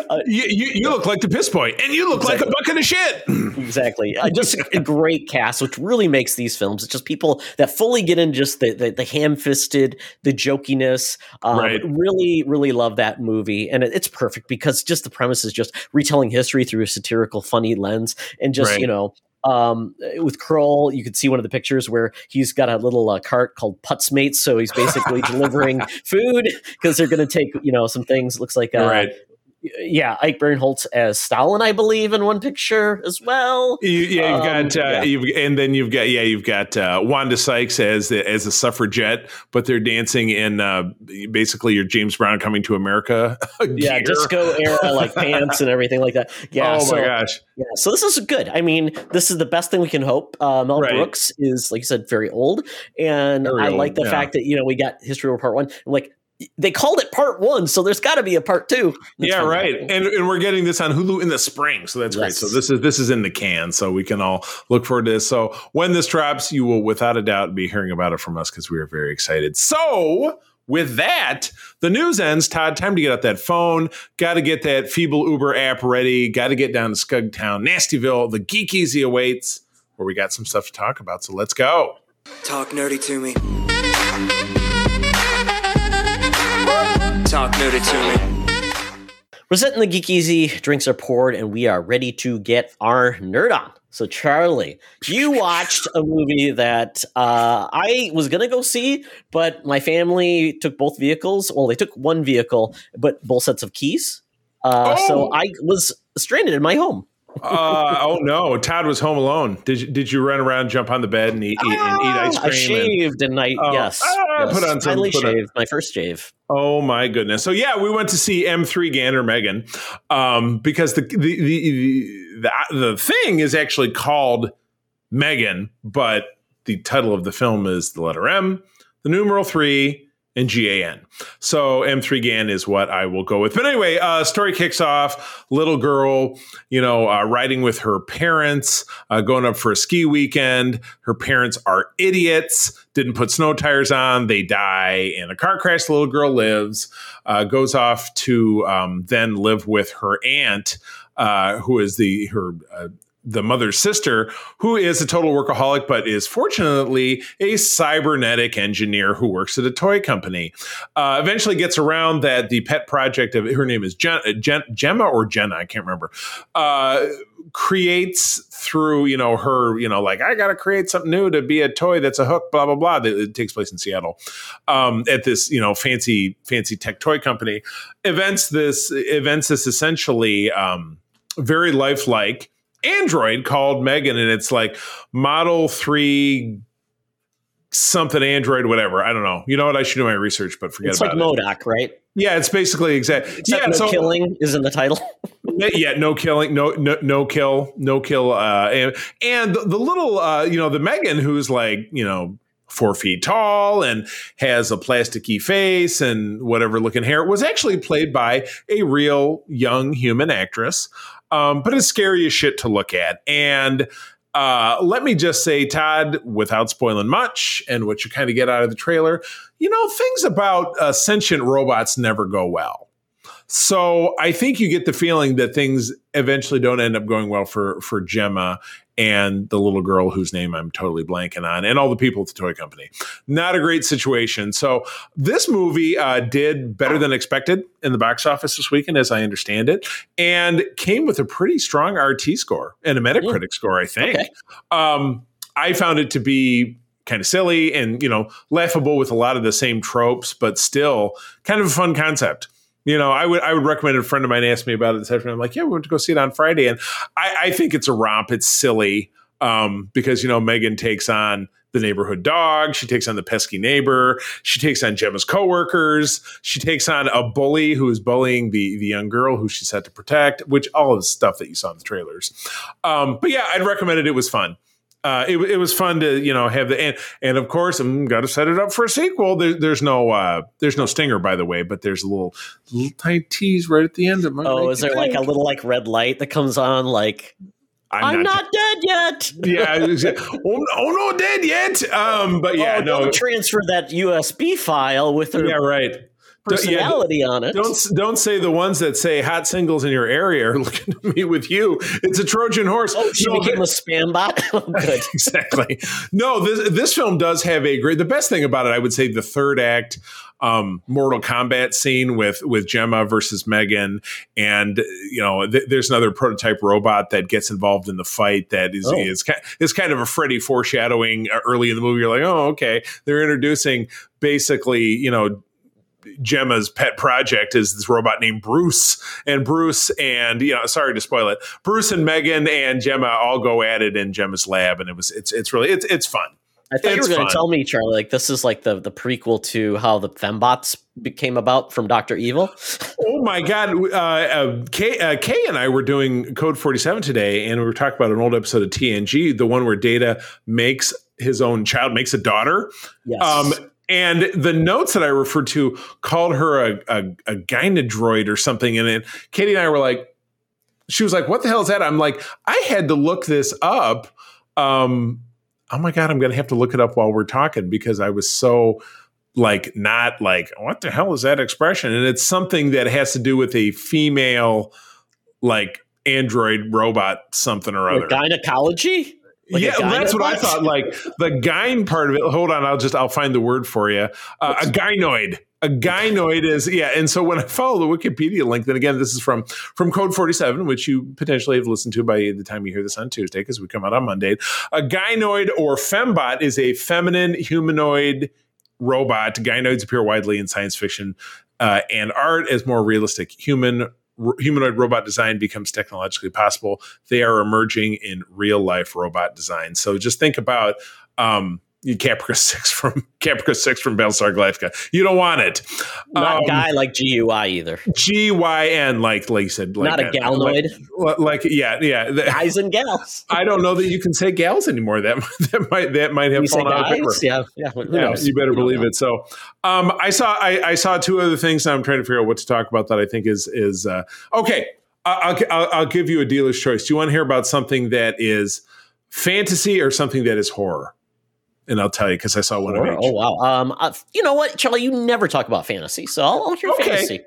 uh, you, you, you, look like the piss boy, and you look exactly. like a bucket of shit. exactly, uh, just a great cast, which really makes these films. It's just people that fully get in just the the, the ham fisted, the jokiness. Um, right. Really, really love that movie, and it, it's perfect because just the premise is just retelling history through a satirical, funny lens, and just right. you know um, with Kroll, you could see one of the pictures where he's got a little uh, cart called Putzmates. So he's basically delivering food because they're going to take, you know, some things. Looks like uh, right yeah, Ike Barinholtz as Stalin, I believe, in one picture as well. You, yeah, you've um, got, uh, yeah. you've, and then you've got, yeah, you've got uh, Wanda Sykes as the, as a suffragette, but they're dancing in uh, basically your James Brown coming to America. yeah, disco era like pants and everything like that. Yeah. Oh so, my gosh. Yeah. So this is good. I mean, this is the best thing we can hope. Uh, Mel right. Brooks is, like you said, very old, and very I old, like the yeah. fact that you know we got History of Part One. Like they called it part one, so there's got to be a part two. That's yeah, right. And and we're getting this on Hulu in the spring, so that's yes. great. So this is this is in the can, so we can all look forward to this. So when this drops, you will without a doubt be hearing about it from us because we are very excited. So with that, the news ends. Todd, time to get out that phone. Got to get that feeble Uber app ready. Got to get down to Skugtown, Nastyville. The Geek Easy awaits, where we got some stuff to talk about. So let's go. Talk nerdy to me talk nerdy to me. Rosette and the Geek Easy drinks are poured, and we are ready to get our nerd on. So, Charlie, you watched a movie that uh, I was going to go see, but my family took both vehicles. Well, they took one vehicle, but both sets of keys. Uh, oh. So I was stranded in my home uh, oh no, Todd was home alone. Did you, did you run around, jump on the bed, and eat, eat, and eat ice cream? I shaved and, and I oh, yes, ah, yes, put on some finally put shaved on, my first shave. Oh my goodness! So yeah, we went to see M3 Gander Megan um, because the the, the the the thing is actually called Megan, but the title of the film is the letter M, the numeral three, and GAN. So M3 GAN is what I will go with. But anyway, uh, story kicks off. Little girl, you know, uh, riding with her parents, uh, going up for a ski weekend. Her parents are idiots, didn't put snow tires on. They die in a car crash. The little girl lives, uh, goes off to um, then live with her aunt. Uh, who is the her uh, the mother's sister, who is a total workaholic, but is fortunately a cybernetic engineer who works at a toy company. Uh, eventually gets around that the pet project of her name is Jen, Jen, Gemma or Jenna, I can't remember, uh, creates through, you know, her, you know, like, I got to create something new to be a toy that's a hook, blah, blah, blah. It takes place in Seattle um, at this, you know, fancy, fancy tech toy company. Events this, events this essentially um, very lifelike Android called Megan, and it's like Model 3 something android whatever. I don't know. You know what? I should do my research but forget about it. it's about like it. MODOK, right? Yeah it's basically exact Except yeah no so, killing is in the title. Yeah no killing no no, no kill no kill uh and, and the, the little uh you know the megan who's like you know four feet tall and has a plasticky face and whatever looking hair was actually played by a real young human actress um, but it's scary as shit to look at and uh, let me just say, Todd, without spoiling much and what you kind of get out of the trailer, you know, things about uh, sentient robots never go well. So I think you get the feeling that things eventually don't end up going well for for Gemma and the little girl whose name I'm totally blanking on, and all the people at the toy company. Not a great situation. So this movie uh, did better than expected in the box office this weekend, as I understand it, and came with a pretty strong RT score and a Metacritic mm. score. I think. Okay. Um, I found it to be kind of silly and you know laughable with a lot of the same tropes, but still kind of a fun concept. You know, I would I would recommend a friend of mine asked me about it this afternoon. I'm like, yeah, we went to go see it on Friday, and I, I think it's a romp. It's silly um, because you know Megan takes on the neighborhood dog. She takes on the pesky neighbor. She takes on Gemma's coworkers. She takes on a bully who is bullying the the young girl who she's had to protect. Which all of the stuff that you saw in the trailers. Um, but yeah, I'd recommend it. It was fun uh, it, it was fun to you know have the and, and of course I'm got to set it up for a sequel. There, there's no uh, there's no stinger by the way, but there's a little little tiny tease right at the end of my. Oh, is there like a little like red light that comes on like? I'm, I'm not, not, dead yet. yeah. oh, oh, no, dead yet. Um, but yeah, oh, no. transfer that USB file with her. Yeah, right personality yeah, on it. Don't don't say the ones that say hot singles in your area are looking to meet with you. It's a Trojan horse. Oh, she no, became a spam bot. Oh, good. exactly. No, this this film does have a great. The best thing about it, I would say, the third act. Um, Mortal Kombat scene with with Gemma versus Megan, and you know, th- there's another prototype robot that gets involved in the fight that is oh. is, is kind of a Freddy foreshadowing uh, early in the movie. You're like, oh, okay, they're introducing basically, you know, Gemma's pet project is this robot named Bruce, and Bruce and you know, sorry to spoil it, Bruce and Megan and Gemma all go at it in Gemma's lab, and it was it's it's really it's it's fun. I thought it's you were going to tell me, Charlie, like this is like the the prequel to how the fembots became about from Doctor Evil. oh my God! Uh, uh, Kay, uh, Kay and I were doing Code Forty Seven today, and we were talking about an old episode of TNG, the one where Data makes his own child, makes a daughter. Yes. Um, and the notes that I referred to called her a, a, a gynadroid or something. And it, Katie and I were like, she was like, what the hell is that? I'm like, I had to look this up. Um, oh my God, I'm going to have to look it up while we're talking because I was so like, not like, what the hell is that expression? And it's something that has to do with a female, like, android robot, something or other. gynecology? Like yeah, that's what I thought. Like the gyne part of it. Hold on, I'll just I'll find the word for you. Uh, a gynoid. A gynoid is yeah. And so when I follow the Wikipedia link, then again, this is from from Code Forty Seven, which you potentially have listened to by the time you hear this on Tuesday, because we come out on Monday. A gynoid or fembot is a feminine humanoid robot. Gynoids appear widely in science fiction uh, and art as more realistic human humanoid robot design becomes technologically possible, they are emerging in real life robot design. So just think about um, Caprica Six from Caprica Six from Battlestar Galactica. You don't want it. Not um, guy like GUI either. G Y N like like you said. Like, Not a galnoid. Like, like yeah yeah. Guys and gals. I don't know that you can say gals anymore. That that might that might have fallen out of paper. Yeah yeah. Who yeah, knows? You better believe it. So um, I saw I, I saw two other things. Now I'm trying to figure out what to talk about that I think is is uh, okay. I'll, I'll, I'll give you a dealer's choice. Do you want to hear about something that is fantasy or something that is horror? And I'll tell you because I saw one sure. of each. Oh wow! Um, uh, you know what, Charlie? You never talk about fantasy, so I'll, I'll hear okay. fantasy.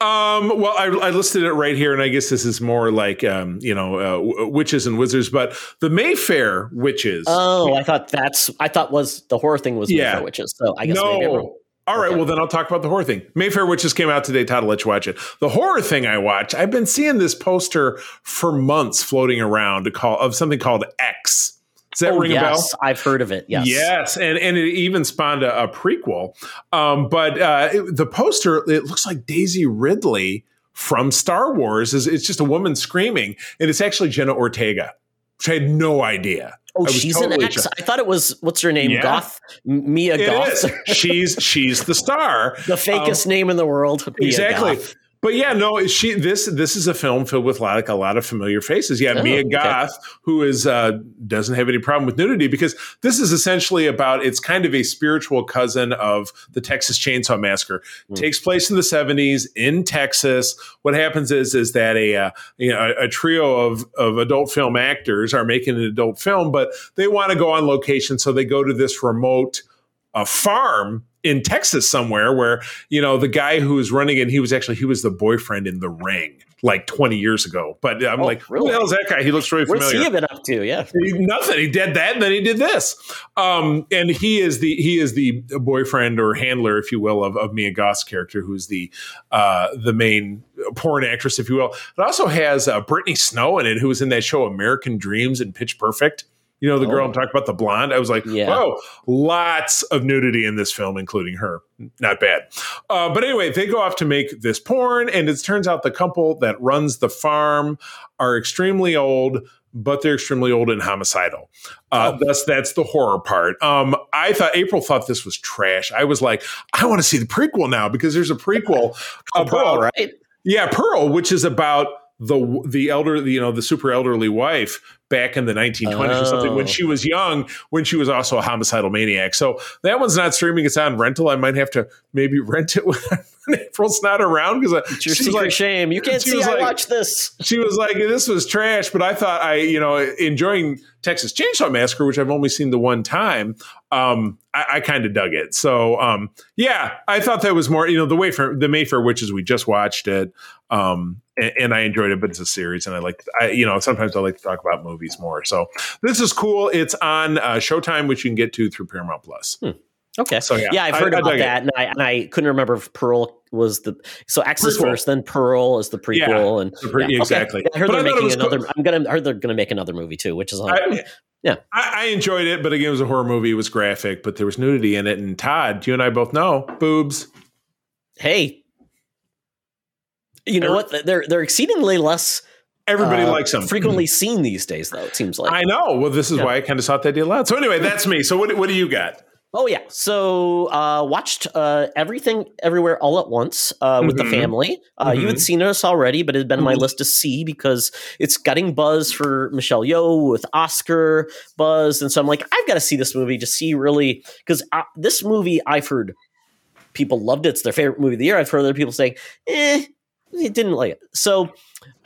Um, well, I, I, listed it right here, and I guess this is more like um, you know, uh, witches and wizards, but the Mayfair witches. Oh, I thought that's I thought was the horror thing was yeah. Mayfair witches. So I guess no. All right, okay. well then I'll talk about the horror thing. Mayfair Witches came out today. Todd, I'll let you watch it. The horror thing I watch. I've been seeing this poster for months floating around to call of something called X. Does that oh, ring yes, a bell? I've heard of it. Yes. Yes, and and it even spawned a, a prequel. Um, but uh, it, the poster it looks like Daisy Ridley from Star Wars. Is it's just a woman screaming, and it's actually Jenna Ortega. which I had no idea. Oh, she's totally an ex. I thought it was what's her name? Yeah. Goth Mia it Goth. she's she's the star. the fakest um, name in the world. Mia exactly. Goth. But yeah, no, she this this is a film filled with like a lot of familiar faces. Yeah, oh, Mia Goth, okay. who is uh, doesn't have any problem with nudity because this is essentially about it's kind of a spiritual cousin of the Texas Chainsaw Massacre. Mm. Takes place in the seventies in Texas. What happens is is that a uh, you know, a, a trio of of adult film actors are making an adult film, but they want to go on location, so they go to this remote uh, farm in Texas somewhere where, you know, the guy who was running it, he was actually, he was the boyfriend in The Ring like 20 years ago. But I'm oh, like, really? who the hell is that guy? He looks really familiar. What's he been up to? Yeah. He, nothing. He did that and then he did this. Um, and he is the, he is the boyfriend or handler, if you will, of, of Mia Goth's character, who's the, uh, the main porn actress, if you will. It also has uh, Brittany Snow in it, who was in that show American Dreams and Pitch Perfect. You know, the girl oh. I'm talking about, the blonde. I was like, yeah. whoa, lots of nudity in this film, including her. Not bad. Uh, but anyway, they go off to make this porn, and it turns out the couple that runs the farm are extremely old, but they're extremely old and homicidal. Uh, oh. That's that's the horror part. Um, I thought April thought this was trash. I was like, I want to see the prequel now because there's a prequel about Pearl, right? Yeah, Pearl, which is about the the elder, you know, the super elderly wife back in the 1920s oh. or something when oh. she was young, when she was also a homicidal maniac. So that one's not streaming; it's on rental. I might have to maybe rent it when April's not around because it's your secret like, shame. You can't see. I like, watch this. She was like, "This was trash," but I thought I, you know, enjoying Texas Chainsaw Massacre, which I've only seen the one time. Um, I, I kind of dug it. So, um, yeah, I thought that was more, you know, the way for the Mayfair Witches we just watched it. Um, and, and, I enjoyed it, but it's a series, and I like, I you know, sometimes I like to talk about movies more. So this is cool. It's on uh, Showtime, which you can get to through Paramount Plus. Hmm. Okay. So yeah, yeah I've heard I, about I that, and I, and I couldn't remember if Pearl was the so X is first, then Pearl is the prequel, yeah, and the pre- yeah, exactly. Okay. I heard but they're making another. Cool. I'm gonna I heard they're gonna make another movie too, which is on. I, yeah, I, enjoyed it, but again, it was a horror movie. It was graphic, but there was nudity in it. And Todd, you and I both know boobs. Hey, you know what? They're they're exceedingly less. Everybody uh, likes them. Frequently seen these days, though. It seems like I know. Well, this is yeah. why I kind of sought that deal out. So anyway, that's me. So what what do you got? Oh yeah, so uh, watched uh, everything everywhere all at once uh, with mm-hmm. the family. Uh, mm-hmm. You had mm-hmm. seen us already, but it had been on my mm-hmm. list to see because it's getting buzz for Michelle Yeoh with Oscar buzz, and so I'm like, I've got to see this movie to see really because uh, this movie I've heard people loved it. It's their favorite movie of the year. I've heard other people saying, eh, didn't like it. So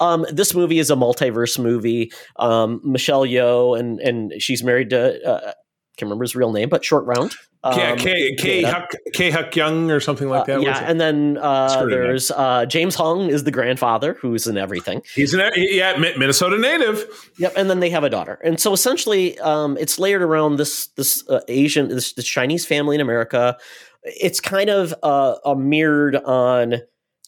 um, this movie is a multiverse movie. Um, Michelle Yeoh and and she's married to uh, can't remember his real name, but Short Round. Um, K K Huck K Huck Young or something like that. Uh, yeah, and then uh, there's uh, James Hong is the grandfather who's in everything. He's an yeah Minnesota native. Yep, and then they have a daughter, and so essentially um, it's layered around this this uh, Asian this, this, Chinese family in America. It's kind of uh, mirrored on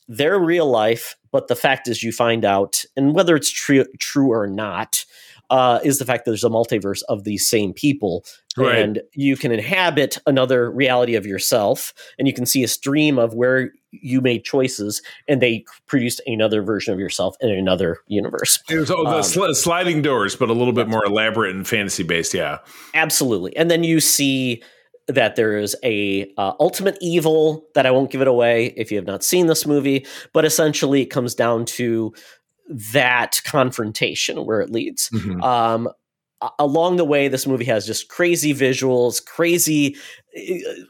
their real life, but the fact is you find out, and whether it's true true or not, uh, is the fact that there's a multiverse of these same people, right. and you can inhabit another reality of yourself, and you can see a stream of where you made choices, and they produced another version of yourself in another universe. It was oh, the um, sl- sliding doors, but a little bit more elaborate and fantasy based. Yeah, absolutely. And then you see that there is a uh, ultimate evil that I won't give it away if you have not seen this movie, but essentially it comes down to that confrontation where it leads. Mm-hmm. Um, along the way, this movie has just crazy visuals, crazy uh,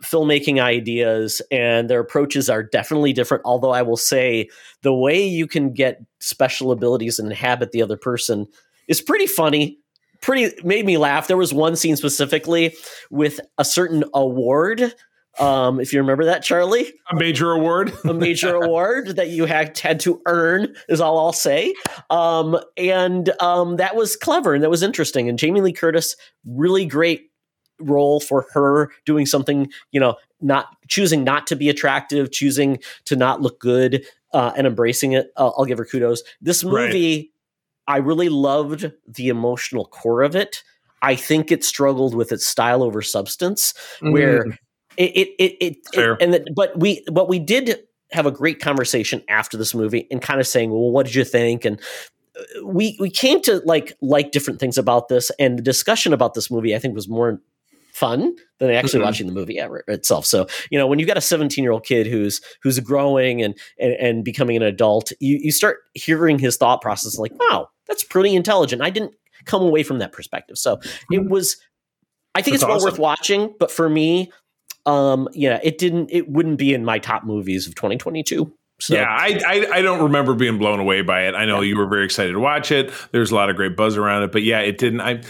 filmmaking ideas, and their approaches are definitely different. Although I will say the way you can get special abilities and inhabit the other person is pretty funny pretty made me laugh. There was one scene specifically with a certain award. Um, if you remember that, Charlie, a major award, a major award that you had had to earn is all I'll say. Um, and um, that was clever and that was interesting. And Jamie Lee Curtis, really great role for her doing something, you know, not choosing not to be attractive, choosing to not look good, uh, and embracing it. Uh, I'll give her kudos. This movie. Right I really loved the emotional core of it. I think it struggled with its style over substance, mm-hmm. where it it it, it, it and the, but we but we did have a great conversation after this movie and kind of saying, well, what did you think? And we we came to like like different things about this, and the discussion about this movie I think was more fun than actually mm-hmm. watching the movie itself. So, you know, when you've got a 17 year old kid who's who's growing and, and, and becoming an adult, you you start hearing his thought process like, wow, that's pretty intelligent. I didn't come away from that perspective. So mm-hmm. it was. I think that's it's well awesome. worth watching, but for me, um, yeah, it didn't. It wouldn't be in my top movies of 2022. So. Yeah, I, I, I don't remember being blown away by it. I know yeah. you were very excited to watch it. There's a lot of great buzz around it, but yeah, it didn't. I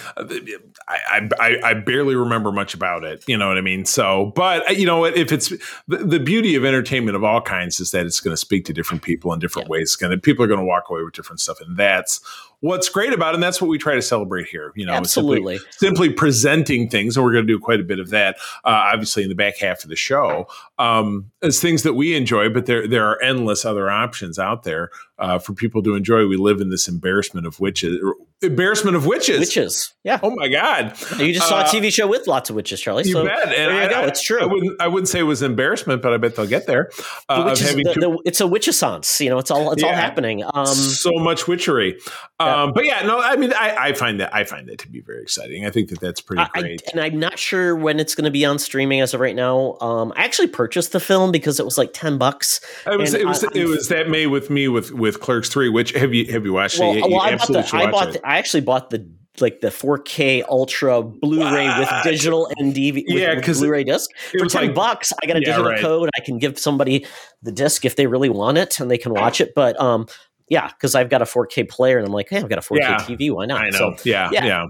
I, I, I barely remember much about it. You know what I mean? So, but you know what? If it's the, the beauty of entertainment of all kinds is that it's going to speak to different people in different yeah. ways. Going people are going to walk away with different stuff, and that's what's great about it. And that's what we try to celebrate here. You know, absolutely simply, simply presenting things, and we're going to do quite a bit of that. Uh, obviously, in the back half of the show, um, as things that we enjoy, but there there are endless other options out there uh, for people to enjoy. We live in this embarrassment of witches. Embarrassment of witches. Witches. Yeah. Oh my God. You just saw uh, a TV show with lots of witches, Charlie. You so bet. And there you I, go. It's true. I wouldn't, I wouldn't say it was embarrassment, but I bet they'll get there. Uh, the witches, the, the, it's a witchessance. You know, it's all it's yeah, all happening. Um, so much witchery. Um, yeah. But yeah, no, I mean, I, I, find that I find that to be very exciting. I think that that's pretty great. I, and I'm not sure when it's going to be on streaming as of right now. Um, I actually purchased the film because it was like ten bucks. It was it was, it was that May with me with with Clerks three, which have you have you watched well, it? You, well, I bought the, I bought the, I actually bought the like the 4K Ultra Blu-ray with digital and DVD. Yeah, because Blu-ray disc for ten like, bucks, I got a yeah, digital right. code. I can give somebody the disc if they really want it, and they can watch it. But um, yeah, because I've got a 4K player, and I'm like, hey, I've got a 4K yeah, TV. Why not? I know. So, yeah, yeah, yeah.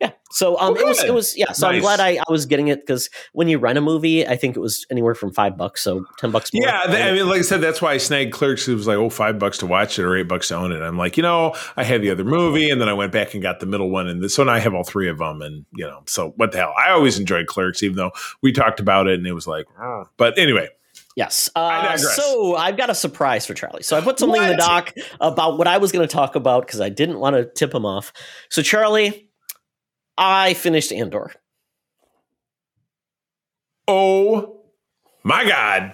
Yeah. So um, it was it was yeah. So nice. I'm glad I, I was getting it because when you rent a movie, I think it was anywhere from five bucks, so ten bucks. More. Yeah, I mean, like I said, that's why I snagged Clerks. It was like oh five bucks to watch it or eight bucks to own it. I'm like, you know, I had the other movie, and then I went back and got the middle one, and this one I have all three of them, and you know, so what the hell? I always enjoyed Clerks, even though we talked about it, and it was like, oh. but anyway. Yes. Uh, so I've got a surprise for Charlie. So I put something what? in the doc about what I was going to talk about because I didn't want to tip him off. So Charlie, I finished Andor. Oh my God.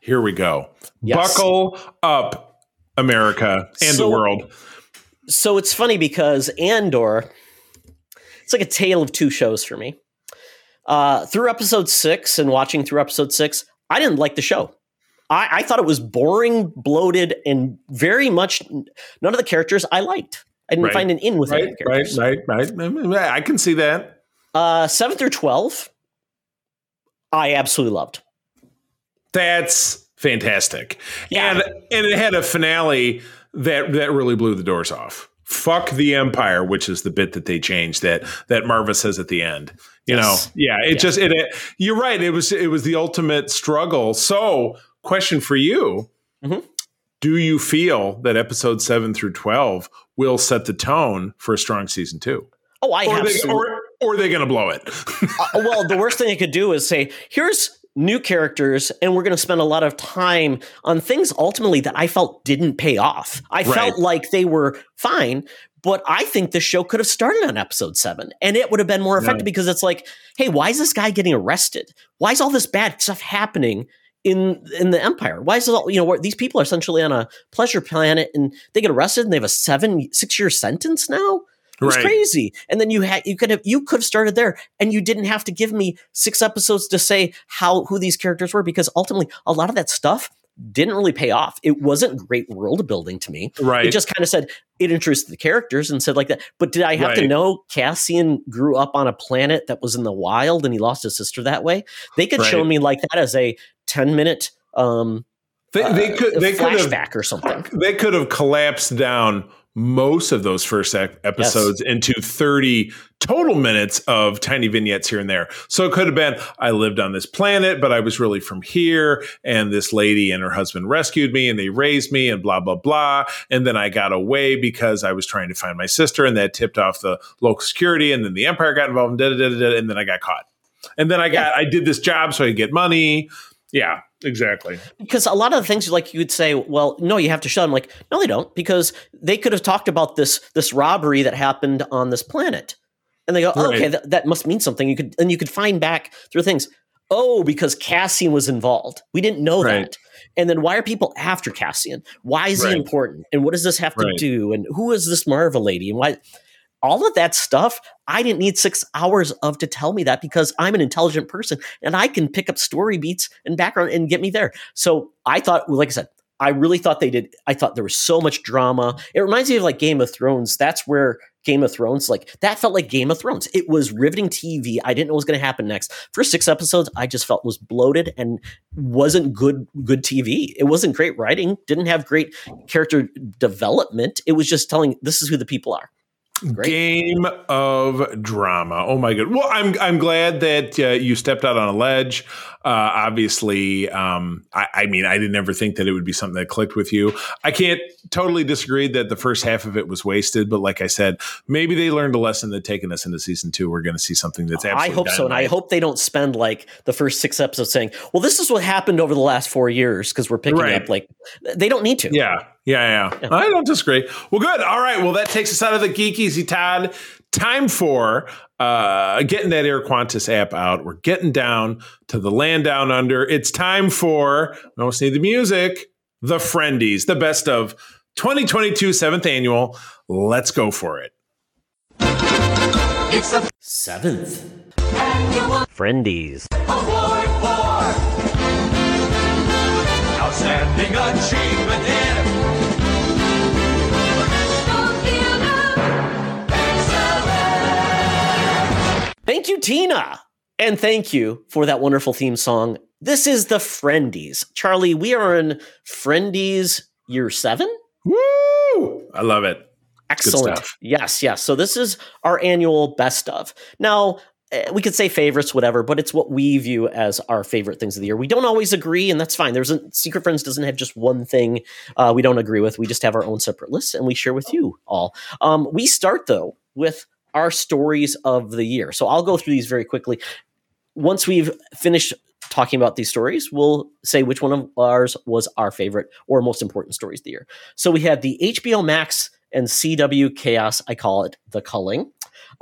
Here we go. Yes. Buckle up, America and so, the world. So it's funny because Andor, it's like a tale of two shows for me. Uh, through episode six and watching through episode six, I didn't like the show. I, I thought it was boring, bloated, and very much none of the characters I liked. I didn't right. find an in with right, right, right, right. I can see that. Uh, seven through twelve, I absolutely loved. That's fantastic. Yeah. And and it had a finale that that really blew the doors off. Fuck the Empire, which is the bit that they changed that that Maarva says at the end. You yes. know, yeah, it yeah. just it, it, You're right. It was it was the ultimate struggle. So, question for you: mm-hmm. Do you feel that episode seven through twelve will set the tone for a strong season two. Oh, I or have. They, or, or are they going to blow it? uh, well, the worst thing they could do is say, "Here's new characters, and we're going to spend a lot of time on things ultimately that I felt didn't pay off. I right. felt like they were fine." But I think the show could have started on episode seven and it would have been more effective because it's like, hey, why is this guy getting arrested? Why is all this bad stuff happening? In in the empire why is it all you know these people are essentially on a pleasure planet and they get arrested and they have a seven six year sentence now it was right. crazy and then you had you could have you could have started there and you didn't have to give me six episodes to say how who these characters were because ultimately a lot of that stuff didn't really pay off. It wasn't great world building to me. Right. It just kind of said it interested the characters and said like that. But did I have right. to know Cassian grew up on a planet that was in the wild and he lost his sister that way? They could right. show me like that as a 10 minute um they, they uh, could they could have or something. They could have collapsed down most of those first episodes yes. into 30 total minutes of tiny vignettes here and there. So it could have been I lived on this planet, but I was really from here. And this lady and her husband rescued me and they raised me and blah, blah, blah. And then I got away because I was trying to find my sister and that tipped off the local security. And then the Empire got involved and, da, da, da, da, and then I got caught. And then I got, yeah. I did this job so I could get money. Yeah, exactly. Because a lot of the things like you would say, well, no, you have to show them. Like, no, they don't, because they could have talked about this this robbery that happened on this planet, and they go, oh, right. okay, that, that must mean something. You could and you could find back through things. oh, because Cassian was involved. We didn't know right. that. And then why are people after Cassian? Why is right. he important? And what does this have to do? And who is this Maarva lady? And why? All of that stuff, I didn't need six hours of to tell me that because I'm an intelligent person and I can pick up story beats and background and get me there. So I thought, like I said, I really thought they did. I thought there was so much drama. It reminds me of like Game of Thrones. That's where Game of Thrones, like that felt like Game of Thrones. It was riveting TV. I didn't know what was going to happen next. For six episodes, I just felt was bloated and wasn't good good TV. It wasn't great writing. Didn't have great character development. It was just telling this is who the people are. Great. Game of drama. Oh my god. Well, I'm I'm glad that uh, you stepped out on a ledge. Uh, obviously, um, I, I, mean, I didn't ever think that it would be something that clicked with you. I can't totally disagree that the first half of it was wasted, but like I said, maybe they learned a lesson that taking us into season two, we're going to see something that's absolutely. I hope dynamite. so, and I hope they don't spend like the first six episodes saying, "Well, this is what happened over the last four years," because we're picking right. up like they don't need to. Yeah, yeah, yeah, yeah. I don't disagree. Well, good. All right. Well, that takes us out of the geek easy, Todd. Time for uh, getting that Air Qantas app out. We're getting down to the land down under. It's time for, I almost need the music, the Friendies, the best of 2022 seventh annual. Let's go for it. It's the seventh annual Friendies Award for Outstanding Achievement Thank you, Tina. And thank you for that wonderful theme song. This is the Friendies. Charlie, we are in Friendies year seven. Woo! I love it. Excellent. Yes, yes. So this is our annual best of. Now, eh, we could say favorites, whatever, but it's what we view as our favorite things of the year. We don't always agree, and that's fine. There's a Secret Friends doesn't have just one thing uh, we don't agree with. We just have our own separate lists, and we share with you all. Um, we start though with our stories of the year. So I'll go through these very quickly. Once we've finished talking about these stories, we'll say which one of ours was our favorite or most important stories of the year. So we had the HBO Max and CW Chaos, I call it the culling.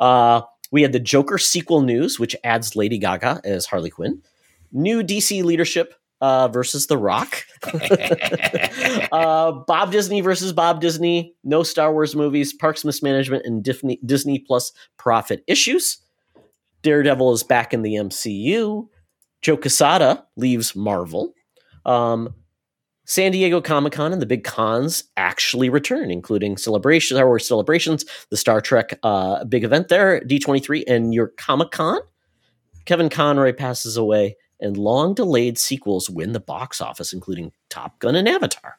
Uh, we had the Joker sequel news, which adds Lady Gaga as Harley Quinn. New DC leadership uh, versus The Rock. uh, Bob Disney versus Bob Disney. No Star Wars movies. Parks Mismanagement and Disney, Disney Plus profit issues. Daredevil is back in the MCU. Joe Quesada leaves Marvel. Um, San Diego Comic Con and the big cons actually return, including celebrations, Star Wars celebrations, the Star Trek uh, big event there, D23, and your Comic Con. Kevin Conroy passes away and long delayed sequels win the box office, including Top Gun and Avatar.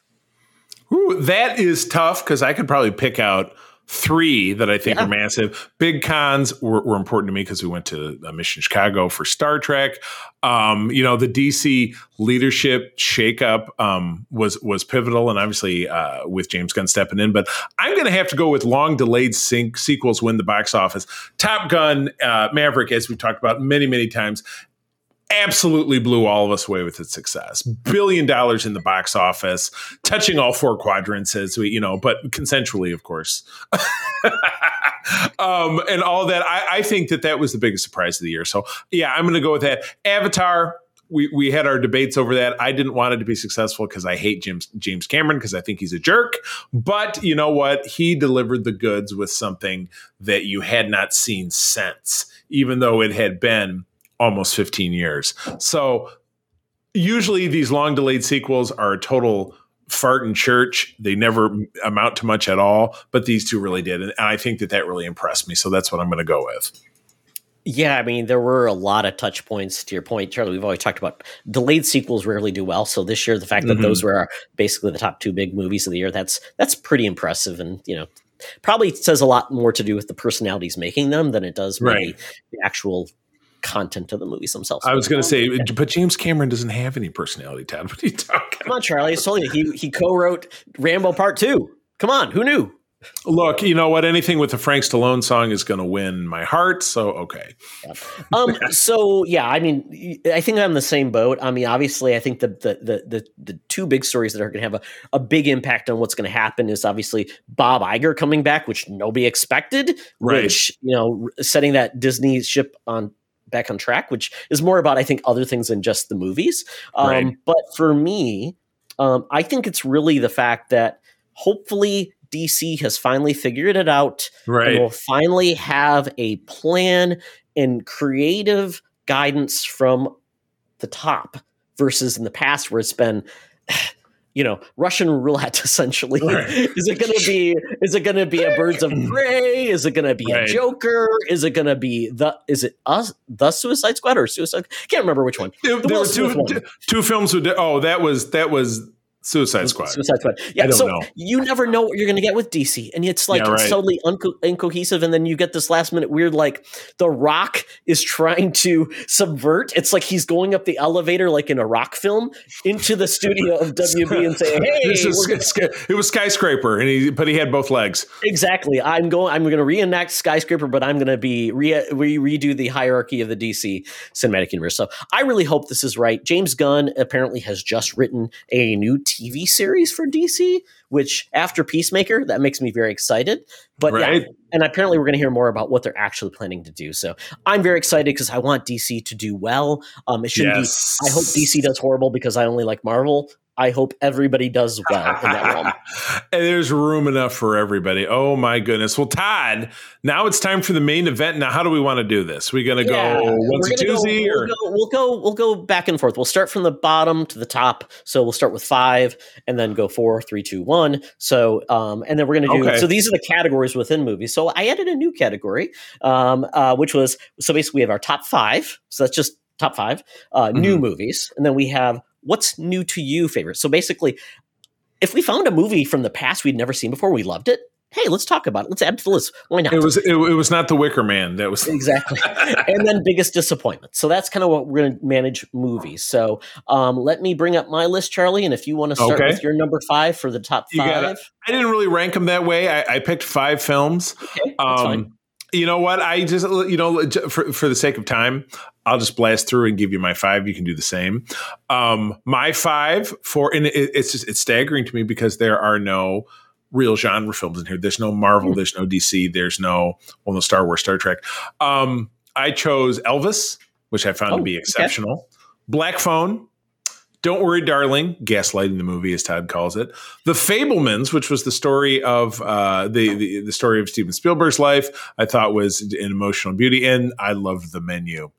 Ooh, that is tough because I could probably pick out three that I think yeah. are massive. Big cons were, were important to me because we went to a Mission Chicago for Star Trek. Um, you know, the DC leadership shakeup um, was was pivotal, and obviously uh, with James Gunn stepping in. But I'm going to have to go with long delayed sync sequels win the box office. Top Gun, uh, Maverick, as we've talked about many many times, absolutely blew all of us away with its success. Billion dollars in the box office, touching all four quadrants as we, you know, but consensually, of course. um, and all that. I, I, think that that was the biggest surprise of the year. So yeah, I'm going to go with that. Avatar. We, we had our debates over that. I didn't want it to be successful because I hate James James Cameron because I think he's a jerk. But you know what? He delivered the goods with something that you had not seen since, even though it had been almost 15 years. So usually these long delayed sequels are a total fart in church. They never amount to much at all, but these two really did. And I think that that really impressed me. So that's what I'm going to go with. Yeah, I mean, there were a lot of touch points to your point, Charlie. We've always talked about delayed sequels rarely do well. So this year, the fact that mm-hmm. those were basically the top two big movies of the year, that's that's pretty impressive. And you know, probably says a lot more to do with the personalities making them than it does right. the actual content of the movies themselves. I was going to say, but James Cameron doesn't have any personality, Todd. What are you talking? Come on, Charlie. I told you he he co-wrote Rambo Part Two. Come on, who knew? Look, you know what? Anything with the Frank Stallone song is going to win my heart. So okay. Yeah. Um. so yeah, I mean, I think I'm the same boat. I mean, obviously, I think the the the the, the two big stories that are going to have a, a big impact on what's going to happen is obviously Bob Iger coming back, which nobody expected. Right. Which you know, setting that Disney ship on back on track, which is more about I think other things than just the movies. Um, right. But for me, um, I think it's really the fact that hopefully DC has finally figured it out right. and will finally have a plan and creative guidance from the top versus in the past where it's been you know Russian roulette essentially. Right. Is it going to be? Is it going to be a Birds of Prey? Is it going to be right. a Joker? Is it going to be the? Is it us? The Suicide Squad or Suicide? Can't remember which one. There, there were two, two films. Who did, oh, that was that was Suicide Squad. Suicide Squad. Yeah. So know. you never know what you're going to get with DC, and it's like yeah, right. it's totally unco- incohesive. And then you get this last minute weird, like The Rock is trying to subvert. It's like he's going up the elevator, like in a rock film, into the studio of WB and saying, "Hey, it was skyscraper," and he but he had both legs. Exactly. I'm going. I'm going to reenact skyscraper, but I'm going to be re- re- redo the hierarchy of the DC cinematic universe. So I really hope this is right. James Gunn apparently has just written a new. T- TV series for DC, which after Peacemaker, that makes me very excited. But right. yeah, and apparently we're going to hear more about what they're actually planning to do. So I'm very excited because I want DC to do well. Um, it shouldn't yes. be. I hope DC does horrible because I only like Marvel. I hope everybody does well in that realm. and there's room enough for everybody. Oh my goodness. Well, Todd, now it's time for the main event. Now, how do we want to do this? We're gonna yeah, go once a Tuesday, or we'll go, we'll go we'll go back and forth. We'll start from the bottom to the top. So we'll start with five, and then go four, three, two, one. So um, and then we're gonna do. Okay. So these are the categories within movies. So I added a new category, um, uh, which was so basically we have our top five. So that's just top five uh, mm-hmm. new movies, and then we have what's new to you favorite. So basically, if we found a movie from the past we'd never seen before, we loved it. Hey, let's talk about it. Let's add to the list. Why not? It was it, it was not the Wicker Man. That was exactly. and then biggest disappointment. So that's kind of what we're going to manage movies. So um, let me bring up my list, Charlie. And if you want to start okay. with your number five for the top five, I didn't really rank them that way. I, I picked five films. Okay, um, you know what? I just you know for for the sake of time, I'll just blast through and give you my five. You can do the same. Um, my five for and it, it's just it's staggering to me because there are no real genre films in here. There's no Marvel. There's no DC. There's no well, no Star Wars, Star Trek. Um, I chose Elvis, which I found oh, to be exceptional. Okay. Black Phone, don't Worry, Darling, gaslighting the movie, as Todd calls it. The Fabelmans, which was the story of uh, the, the, the story of Steven Spielberg's life, I thought was an emotional beauty, and I loved the menu.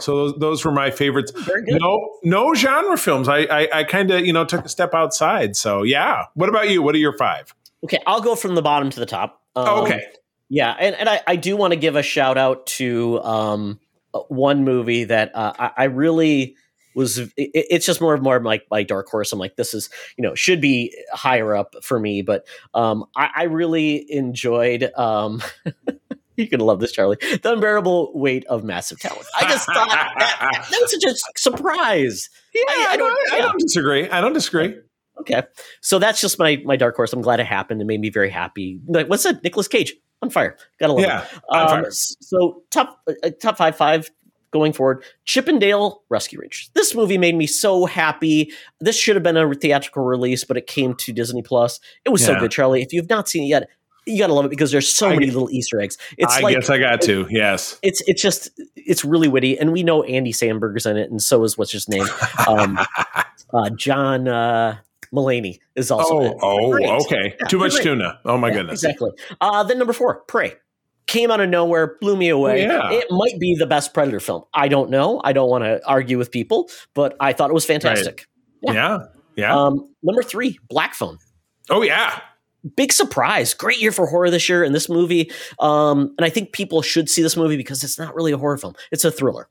So those, those were my favorites. No, no genre films. I I, I kind of you know took a step outside. So yeah. What about you? What are your five? Okay, I'll go from the bottom to the top. Um, oh, okay. Yeah, and, and I, I do want to give a shout out to um, one movie that uh, I, I really was it, it's just more of more like my dark horse. I'm like, this is you know should be higher up for me, but um, I, I really enjoyed. Um, you're gonna love this, Charlie. The unbearable weight of massive talent. I just thought that, that, was such a surprise. Yeah, I, I don't. I, I don't disagree. I don't disagree. Okay, so that's just my my dark horse. I'm glad it happened. It made me very happy. Like, what's that? Nicolas Cage on fire. Gotta love yeah, it. Um, so top uh, top five five going forward. Chip 'n Dale Rescue Rangers. This movie made me so happy. This should have been a theatrical release, but it came to Disney Plus. It was yeah. so good, Charlie. If you've not seen it yet, you gotta love it because there's so I many little Easter eggs. It's I like, guess I got to. Yes, it's it's just it's really witty, and we know Andy Samberg's in it, and so is what's his name, um, uh, John uh, Mulaney is also. Oh, oh, okay. Yeah, Too much great. tuna. Oh my yeah, goodness. Exactly. Uh, then number four, Prey came out of nowhere, blew me away. Yeah. It might be the best Predator film. I don't know. I don't want to argue with people, but I thought it was fantastic. Right. Yeah. Yeah. yeah. Um, number three, Black Phone. Oh, yeah. Big surprise. Great year for horror this year. And this movie, um, and I think people should see this movie because it's not really a horror film, it's a thriller.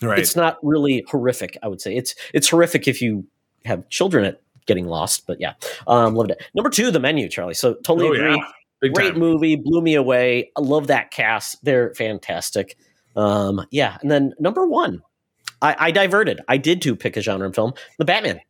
Right. It's not really horrific, I would say. It's it's horrific if you have children at getting lost, but yeah. Um, loved it. Number two, the menu, Charlie. So totally oh, agree. Yeah Big Great time. movie, blew me away. I love that cast; they're fantastic. Um, yeah, and then number one, I, I diverted. I did to pick a genre film, The Batman.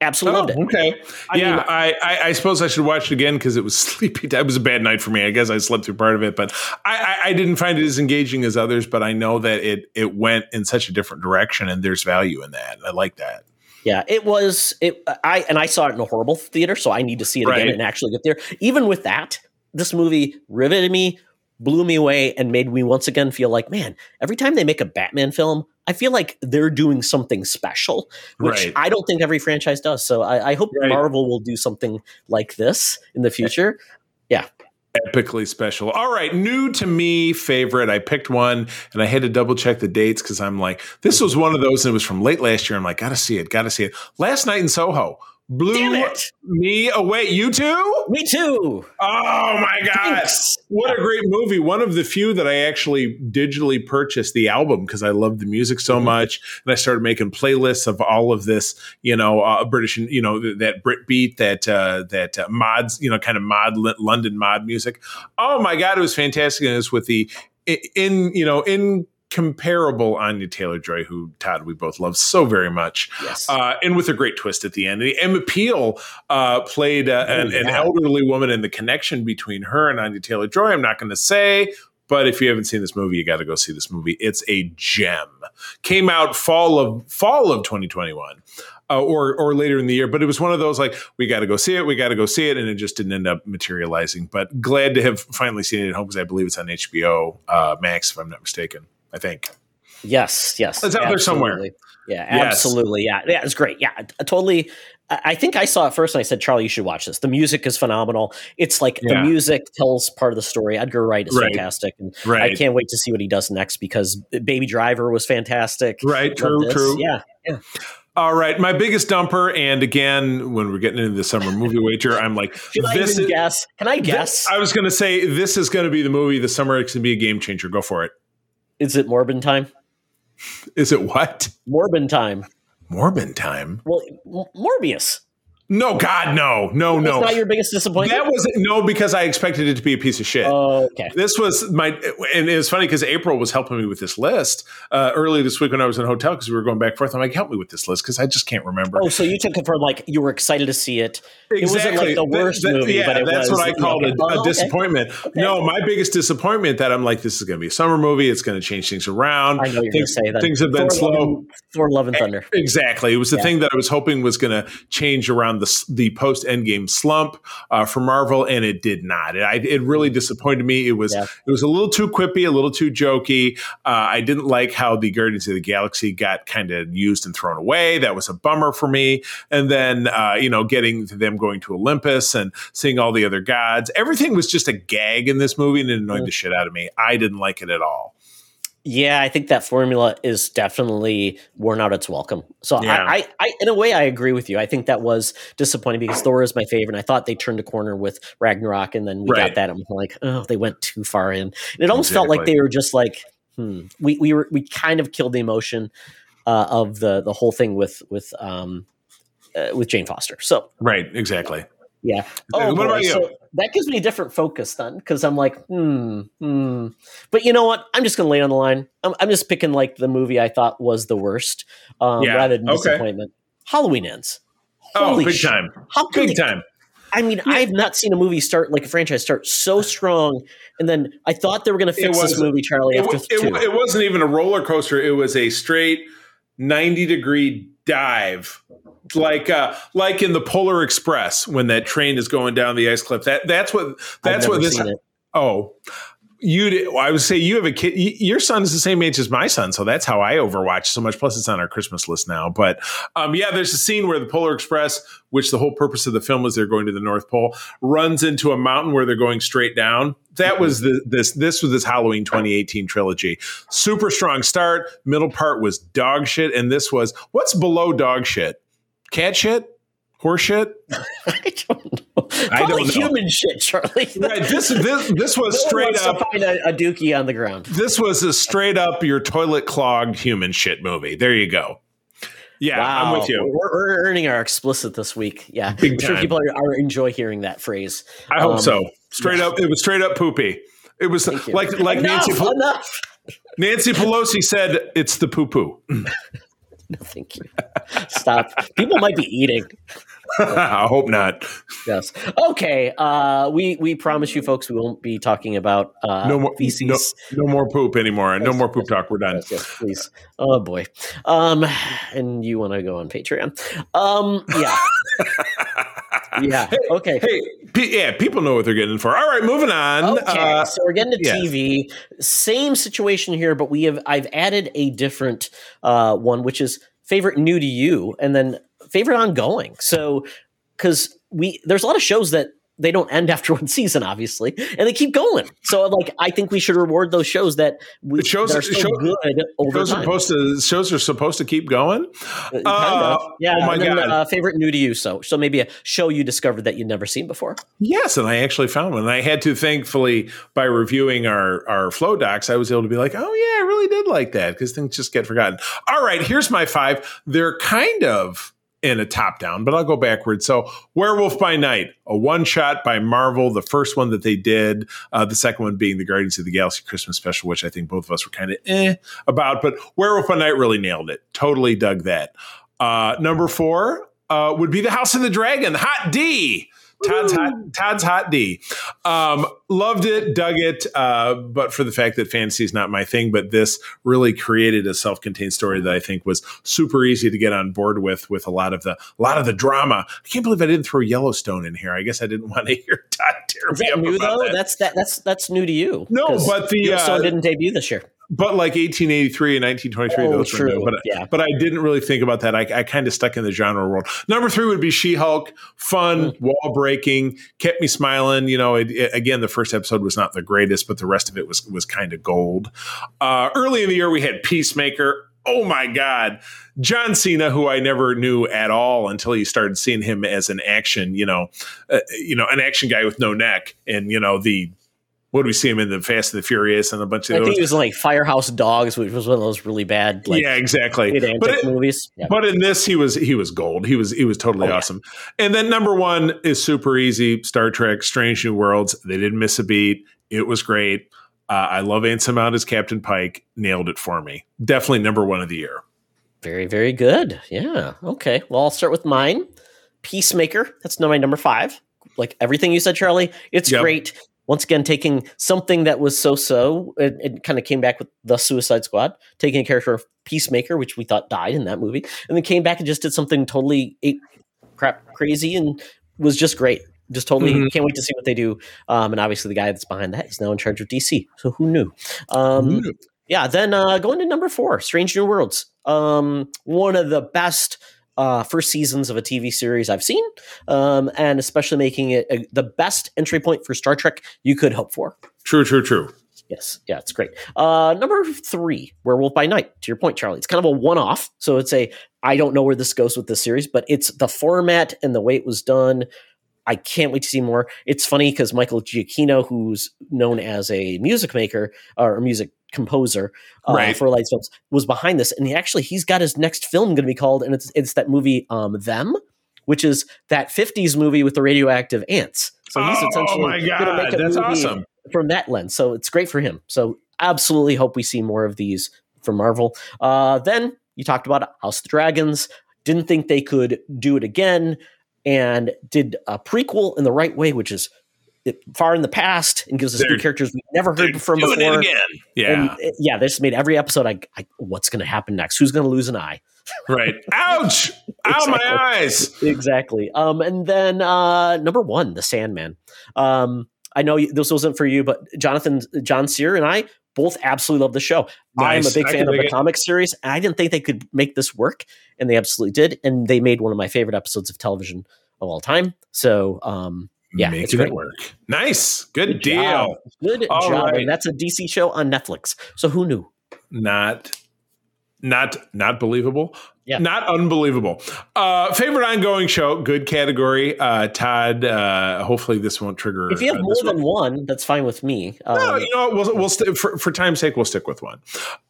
Absolutely oh, loved it. Okay, I yeah, mean, I, I, I suppose I should watch it again because it was sleepy. It was a bad night for me. I guess I slept through part of it, but I, I, I didn't find it as engaging as others. But I know that it it went in such a different direction, and there's value in that. I like that. Yeah, it was it. I and I saw it in a horrible theater, so I need to see it right. again and actually get there. Even with that, this movie riveted me, blew me away and made me once again feel like, man, every time they make a Batman film, I feel like they're doing something special, which right. I don't think every franchise does. So I, I hope right. Marvel will do something like this in the future. Yeah. Epically special. All right, new to me favorite. I picked one and I had to double check the dates because I'm like, this was one of those and it was from late last year. I'm like, gotta see it, gotta see it. Last night in Soho blew me away. You too? Me too. Oh my god! Thanks. What a great movie! One of the few that I actually digitally purchased the album because I love the music so mm-hmm. much, and I started making playlists of all of this, you know, uh, British, you know, that Brit beat, that uh, that uh, mods, you know, kind of mod London mod music. Oh my god, it was fantastic! And it was with the in you know in comparable Anya Taylor Joy, who Todd we both love so very much, yes. uh, and with a great twist at the end. And Emma Peel uh, played uh, an, an, elderly woman, and the connection between her and Anya Taylor Joy. I'm not going to say. But if you haven't seen this movie, you got to go see this movie. It's a gem. Came out fall of fall of 2021. Uh, or or later in the year. But it was one of those like we got to go see it, we got to go see it, and it just didn't end up materializing. But glad to have finally seen it at home because I believe it's on HBO uh, Max, if I'm not mistaken. I think. Yes, yes. It's out there somewhere. Yeah, absolutely. Yes. Yeah, yeah, it's great. Yeah, totally. I think I saw it first and I said, Charlie, you should watch this. The music is phenomenal. It's like yeah. the music tells part of the story. Edgar Wright is right. fantastic. And right. I can't wait to see what he does next because Baby Driver was fantastic. Right, true, true. Yeah, yeah. All right, my biggest dumper, and again, when we're getting into the summer movie wager, I'm like, Should this I is, guess? Can I guess? This, I was going to say this is going to be the movie. The summer it's going to be a game changer. Go for it. Is it Morbin time? Is it what? Morbin time. Morbin time. Well, Morbius. No, God, no, no, no. Not your biggest disappointment. That was no, because I expected it to be a piece of shit. Oh, okay. This was my, and it was funny because April was helping me with this list uh, early this week when I was in a hotel because we were going back and forth. I'm like, help me with this list because I just can't remember. Oh, so you took it for like you were excited to see it. Exactly. It wasn't like the worst the, the, movie, yeah, but it that's was, what I called a, a, disappointment. Okay. Okay. No, my biggest disappointment that I'm like, this is going to be a summer movie. It's going to change things around. I know you're going to say that things have been Thor slow. Love, Thor: Love and Thunder. Exactly. It was the yeah. thing that I was hoping was going to change around the the post post Endgame slump uh, for Marvel, and it did not. It, I, it really mm. disappointed me. It was yeah. it was a little too quippy, a little too jokey. Uh, I didn't like how the Guardians of the Galaxy got kind of used and thrown away. That was a bummer for me. And then uh, you know, getting to them going to Olympus and seeing all the other gods, everything was just a gag in this movie, and it annoyed mm. the shit out of me. I didn't like it at all. Yeah, I think that formula is definitely worn out its welcome. So yeah. I, I, I, in a way, I agree with you. I think that was disappointing because Thor is my favorite. And I thought they turned a corner with Ragnarok, and then we right. got that. I'm like, oh, they went too far in. And it almost exactly. felt like they were just like, hmm. We we were we kind of killed the emotion uh, of the the whole thing with with um uh, with Jane Foster. So right, exactly. Yeah. Oh, what about you? So that gives me a different focus then, because I'm like, hmm, hmm. But you know what? I'm just gonna lay on the line. I'm, I'm just picking like the movie I thought was the worst, um, yeah. rather than okay. disappointment. Halloween ends. Oh, Holy oh, big shit. time! How big they, time! I mean, yeah. I've not seen a movie start like a franchise start so strong, and then I thought they were going to fix this movie, Charlie. It, after it, two. it wasn't even a roller coaster; it was a straight ninety degree dive like uh like in the Polar Express when that train is going down the ice cliff. That that's what that's what this. Oh, you I would say you have a kid. Your son is the same age as my son, so that's how I Overwatch so much. Plus, it's on our Christmas list now. But um, yeah, there's a scene where the Polar Express, which the whole purpose of the film is they're going to the North Pole, runs into a mountain where they're going straight down. That was the this this was this Halloween 2018 trilogy. Super strong start. Middle part was dog shit, and this was what's below dog shit cat shit, horse shit. I don't know. I don't know. human shit, Charlie. right. This this this was no straight up find a, a dookie on the ground. This was a straight up your toilet clogged human shit movie. There you go. Yeah, wow. I'm with you. We're, we're, earning our explicit this week. Yeah, Big I'm time. sure people are, are, enjoy hearing that phrase. I hope um, so. Straight yeah. up, it was straight up poopy. It was like like enough, Nancy enough. Nancy Pelosi said, "It's the poo poo." No, thank you. Stop. People might be eating. I hope not. Yes. Okay. Uh, we we promise you, folks, we won't be talking about uh, no more feces. No, no more poop anymore. Yes, no more poop yes, talk. We're done. Yes, yes, please. Oh boy. Um, and you want to go on Patreon? Um, yeah. yeah. Hey, okay. Hey, yeah, people know what they're getting for. All right, moving on. Okay, uh, so we're getting to yeah. TV. Same situation here, but we have I've added a different uh, one, which is favorite new to you, and then favorite ongoing. So because we there's a lot of shows that they don't end after one season, obviously, and they keep going. So, like, I think we should reward those shows that we shows that are so good over shows time. Are supposed to, shows are supposed to keep going. Uh, uh, yeah. Oh my then, god! Uh, favorite new to you? So, so maybe a show you discovered that you'd never seen before. Yes, and I actually found one. And I had to, thankfully, by reviewing our our flow docs, I was able to be like, oh yeah, I really did like that because things just get forgotten. All right, here's my five. They're kind of in a top down, but I'll go backwards. So, Werewolf by Night, a one shot by Marvel, the first one that they did, uh, the second one being the Guardians of the Galaxy Christmas special, which I think both of us were kind of eh about, but Werewolf by Night really nailed it. Totally dug that. Uh, number four uh, would be The House of the Dragon, Hot D. Todd's hot, Todd's hot D. Um, loved it, dug it, uh, but for the fact that fantasy is not my thing, but this really created a self-contained story that I think was super easy to get on board with, with a lot of the a lot of the drama. I can't believe I didn't throw Yellowstone in here. I guess I didn't want to hear Todd tear is that new though? That. That's that, that's that's new to you. No, but the Yellowstone uh, didn't debut this year but like 1883 and 1923, oh, those true. were new. But, yeah. but I didn't really think about that. I, I kind of stuck in the genre world. Number three would be She Hulk. Fun, mm. wall breaking, kept me smiling. You know, it, it, again, the first episode was not the greatest, but the rest of it was was kind of gold. Uh, early in the year, we had Peacemaker. Oh my God. John Cena, who I never knew at all until he started seeing him as an action, you know, uh, you know, an action guy with no neck, and you know the what do we see him in the Fast and the Furious and a bunch of. I think he was in like Firehouse Dogs, which was one of those really bad. Like, yeah, exactly. But it, movies. Yeah. But in this, he was he was gold. He was he was totally oh, awesome. Yeah. And then number one is super easy. Star Trek: Strange New Worlds. They didn't miss a beat. It was great. Uh, I love Anson Mount as Captain Pike. Nailed it for me. Definitely number one of the year. Very very good. Yeah. Okay. Well, I'll start with mine. Peacemaker. That's my number five. Like everything you said, Charlie. It's yep. great once again taking something that was so-so it, it kind of came back with the suicide squad taking a character of peacemaker which we thought died in that movie and then came back and just did something totally crap crazy and was just great just totally mm-hmm. can't wait to see what they do um, and obviously the guy that's behind that is now in charge of dc so who knew um, mm-hmm. yeah then uh, going to number four strange new worlds um, one of the best uh, first seasons of a TV series I've seen, um, and especially making it a, the best entry point for Star Trek you could hope for. True, true, true. Yes, yeah, it's great. Uh, number three, Werewolf by Night. To your point, Charlie, it's kind of a one-off. So it's a I don't know where this goes with this series, but it's the format and the way it was done. I can't wait to see more. It's funny because Michael Giacchino, who's known as a music maker or music composer uh, right. for Lights Films, was behind this, and he actually he's got his next film going to be called, and it's it's that movie um, Them, which is that '50s movie with the radioactive ants. So he's oh, essentially going to make a That's movie awesome. from that lens. So it's great for him. So absolutely hope we see more of these from Marvel. Uh, then you talked about House of the Dragons. Didn't think they could do it again, and did a prequel in the right way, which is far in the past and gives us new characters we've never heard from before. again. Yeah, and, yeah. They just made every episode. I, I what's going to happen next? Who's going to lose an eye? right. Ouch! exactly. Ow, my eyes. Exactly. Um, and then uh, number one, The Sandman. Um, I know this wasn't for you, but Jonathan, John Sear, and I both absolutely love the show. Nice. I'm a big fan of the it. comic series, and I didn't think they could make this work, and they absolutely did. And they made one of my favorite episodes of television of all time. So, um, yeah, making it work. Nice, good, good deal. Job. Good All job. Right. And that's a DC show on Netflix. So who knew? Not, not, not believable. Yeah. Not unbelievable. Uh, favorite ongoing show, good category. Uh, Todd, uh, hopefully this won't trigger. If you have more than one. one, that's fine with me. Um, no, you know, we'll, we'll st- for, for time's sake, we'll stick with one.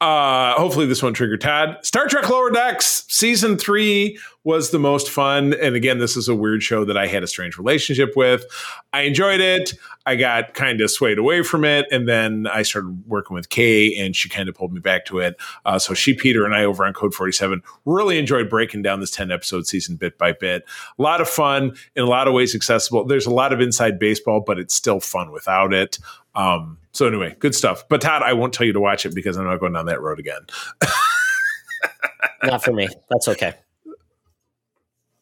Uh, hopefully this won't trigger Todd. Star Trek Lower Decks, season three was the most fun. And again, this is a weird show that I had a strange relationship with. I enjoyed it. I got kind of swayed away from it. And then I started working with Kay and she kind of pulled me back to it. Uh, so she, Peter, and I over on Code 47 really enjoyed breaking down this 10 episode season bit by bit. A lot of fun, in a lot of ways accessible. There's a lot of inside baseball, but it's still fun without it. Um, so anyway, good stuff. But Todd, I won't tell you to watch it because I'm not going down that road again. not for me. That's okay.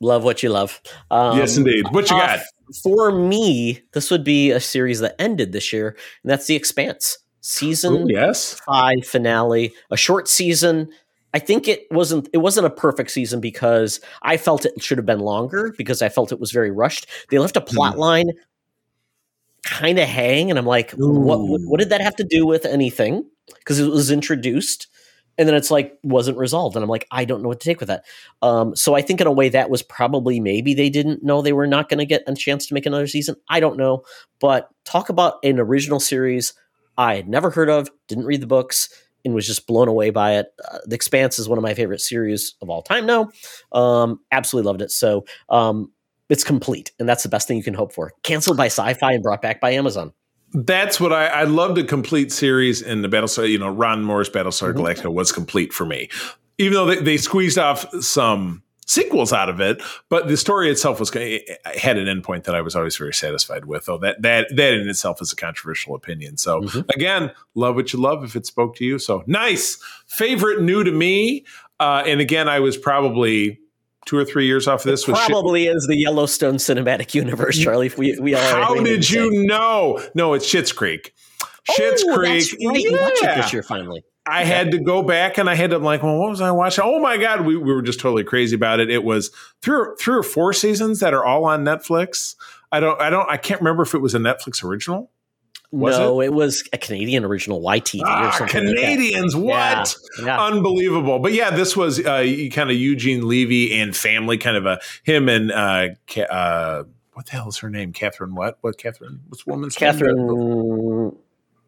Love what you love. Um, yes, indeed. What you uh, got? for me, this would be a series that ended this year, and that's The Expanse season Ooh, yes. five finale, a short season. I think it wasn't it wasn't a perfect season because I felt it should have been longer because I felt it was very rushed. They left a Hmm. plot line kind of hang, and I'm like, what, what what did that have to do with anything? Because it was introduced, and then it's like wasn't resolved, and I'm like, I don't know what to take with that. Um, so I think in a way that was probably maybe they didn't know they were not going to get a chance to make another season. I don't know, but talk about an original series I had never heard of, didn't read the books, and was just blown away by it. Uh, the Expanse is one of my favorite series of all time now. Um, absolutely loved it. So um, it's complete, and that's the best thing you can hope for. Canceled by Syfy and brought back by Amazon. That's what I, I loved a complete series and the Battlestar, you know, Ron Moore's Battlestar Mhm. Galactica was complete for me. Even though they, they squeezed off some sequels out of it, but the story itself was it had an endpoint that I was always very satisfied with. Though that that that in itself is a controversial opinion. So Mhm. again, love what you love if it spoke to you. So nice favorite new to me. Uh, and again, I was probably two or three years off this. was shit- Probably is the Yellowstone cinematic universe, Charlie. If we we all How did you know? No, it's Schitt's Creek. Schitt's oh, Creek. That's right. You watched it this year finally. I had to go back and I had to I'm like, well, what was I watching? Oh my god, we, we were just totally crazy about it. It was three or, three or four seasons that are all on Netflix. I don't, I don't, I can't remember if it was a Netflix original. Was no, it? was a Canadian original YTV or Ah, something. like that. Canadians, what? Yeah, yeah. Unbelievable. But yeah, this was uh, kind of Eugene Levy and family, kind of a him and uh, Ca- uh, what the hell is her name? Catherine. What? What? Catherine? What's the woman's name?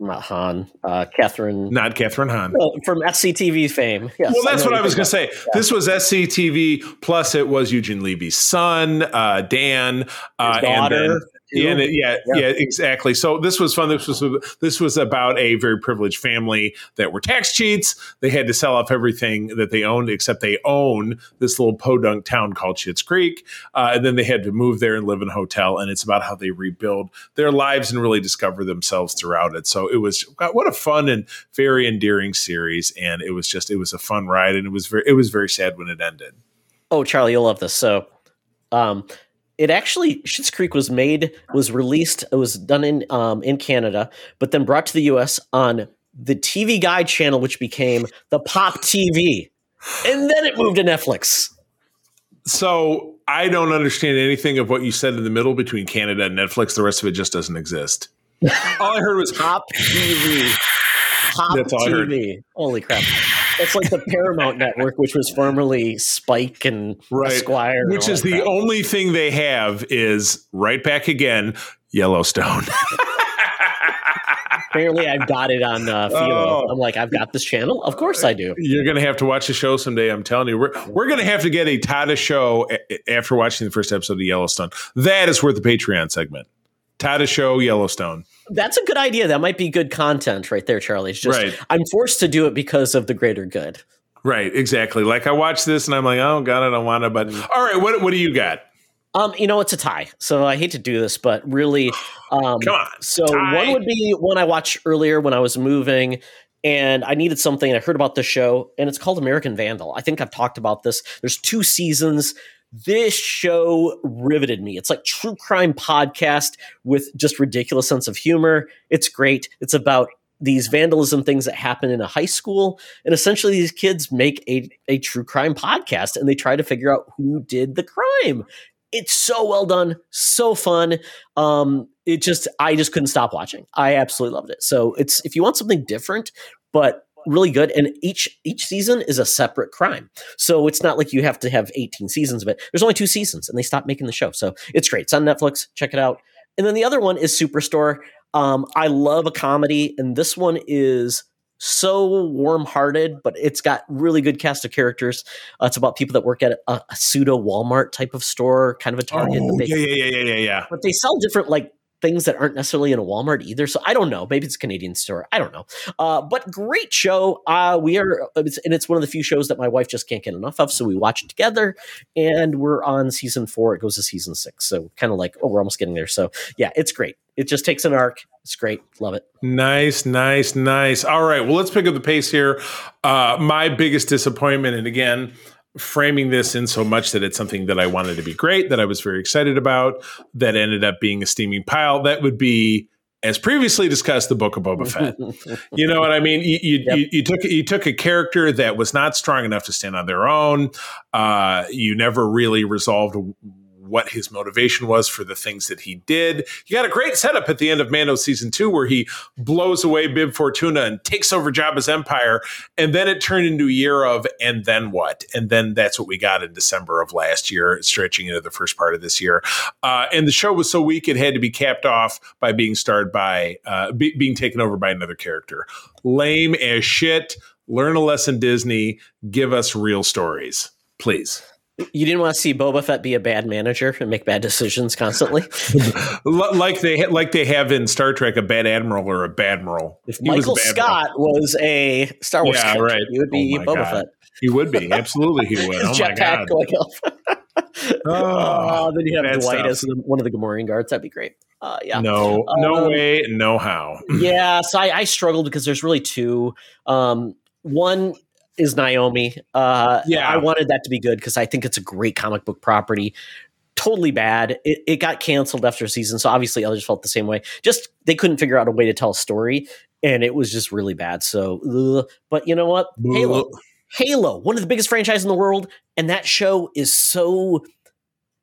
Not Han, uh, Catherine Not Catherine Hahn. well, from SCTV fame. Yes, Well, that's know what I was going to say. This was SCTV, plus it was Eugene Levy's son, uh, Dan, uh, and then. Yeah, and it- yeah, Yeah. yeah, exactly. So this was fun. This was this was about a very privileged family that were tax cheats. They had to sell off everything that they owned, except they own this little podunk town called Schitt's Creek, uh, and then they had to move there and live in a hotel. And it's about how they rebuild their lives and really discover themselves throughout it. So it was God, what a fun and very endearing series, and it was just it was a fun ride, and it was very it was very sad when it ended. Oh, Charlie, you'll love this. So, um, it actually Schitt's Creek was made, was released, it was done in um, in Canada, but then brought to the U.S. on the TV Guide channel, which became the Pop TV, and then it moved to Netflix. So I don't understand anything of what you said in the middle between Canada and Netflix. The rest of it just doesn't exist. All I heard was Pop TV, Pop That's all I heard. TV. Holy crap! It's like the Paramount Network, which was formerly Spike and Right. Esquire, which is that the crap. only thing they have is right back again Yellowstone. Apparently, I've got it on uh, Oh. I'm like, I've got this channel. Of course, I do. You're going to have to watch the show someday. I'm telling you, we're we're going to have to get a Tada show a- after watching the first episode of Yellowstone. That is worth the Patreon segment. Tada show Yellowstone. That's a good idea. That might be good content right there, Charlie. It's just Right. I'm forced to do it because of the greater good. Right, exactly. Like I watched this and I'm like, oh god, I don't want to. But all right, what what do you got? Um, you know, it's a tie. So I hate to do this, but really, um, Come on, So tie. one would be one I watched earlier when I was moving, and I needed something. I heard about the show, and it's called American Vandal. I think I've talked about this. There's two seasons. This show riveted me. It's like true crime podcast with just ridiculous sense of humor. It's great. It's about these vandalism things that happen in a high school and essentially these kids make a, a true crime podcast and they try to figure out who did the crime it's so well done so fun um it just i just couldn't stop watching i absolutely loved it so it's if you want something different but really good and each each season is a separate crime. So it's not like you have to have 18 seasons of it. There's only two seasons and they stopped making the show. So it's great. It's on netflix. Check it out. And then the other one is superstore. Um i love a comedy and this one is so warm-hearted but it's got really good cast of characters. Uh, it's about people that work at a, a pseudo walmart type of store kind of a target Oh, they yeah, yeah, yeah, yeah, yeah, yeah. but they sell different like things that aren't necessarily in a Walmart either. So I don't know. Maybe it's a Canadian store. I don't know. Uh, but great show. Uh, we are, it's, and it's one of the few shows that my wife just can't get enough of. So we watch it together, and we're on season four. It goes to season six. So kind of like, oh, we're almost getting there. So yeah, it's great. It just takes an arc. It's great. Love it. Nice, nice, nice. All right. Well, let's pick up the pace here. Uh, my biggest disappointment, and again, framing this in so much that it's something that I wanted to be great, that I was very excited about, that ended up being a steaming pile. That would be, as previously discussed, the Book of Boba Fett. you know what I mean? You, you, yep. you, you, took you took a character that was not strong enough to stand on their own. Uh, you never really resolved what his motivation was for the things that he did. You got a great setup at the end of Mando season two where he blows away Bib Fortuna and takes over Jabba's empire. And then it turned into a year of, and then what? And then that's what we got in December of last year, stretching into the first part of this year. Uh, and the show was so weak, it had to be capped off by being starred by, uh, be, being taken over by another character. Lame as shit. Learn a lesson, Disney. Give us real stories, please. You didn't want to see Boba Fett be a bad manager and make bad decisions constantly, like they like they have in Star Trek, a bad admiral or a bad admiral. If he Michael was Scott was a Star Wars, yeah, right, he would be oh Boba God. Fett. He would be absolutely. He would. oh my God. Going oh, oh, then you have Dwight stuff. as one of the Gamorrean guards. That'd be great. Uh, yeah. No, no um, way, no how. yeah, so I, I struggled because there's really two. Um, one is Naomi. Uh, yeah, I wanted that to be good because I think it's a great comic book property. Totally bad. It, it got canceled after a season, so obviously others felt the same way. Just they couldn't figure out a way to tell a story, and it was just really bad. So, ugh. but you know what? Halo, Halo, one of the biggest franchises in the world, and that show is so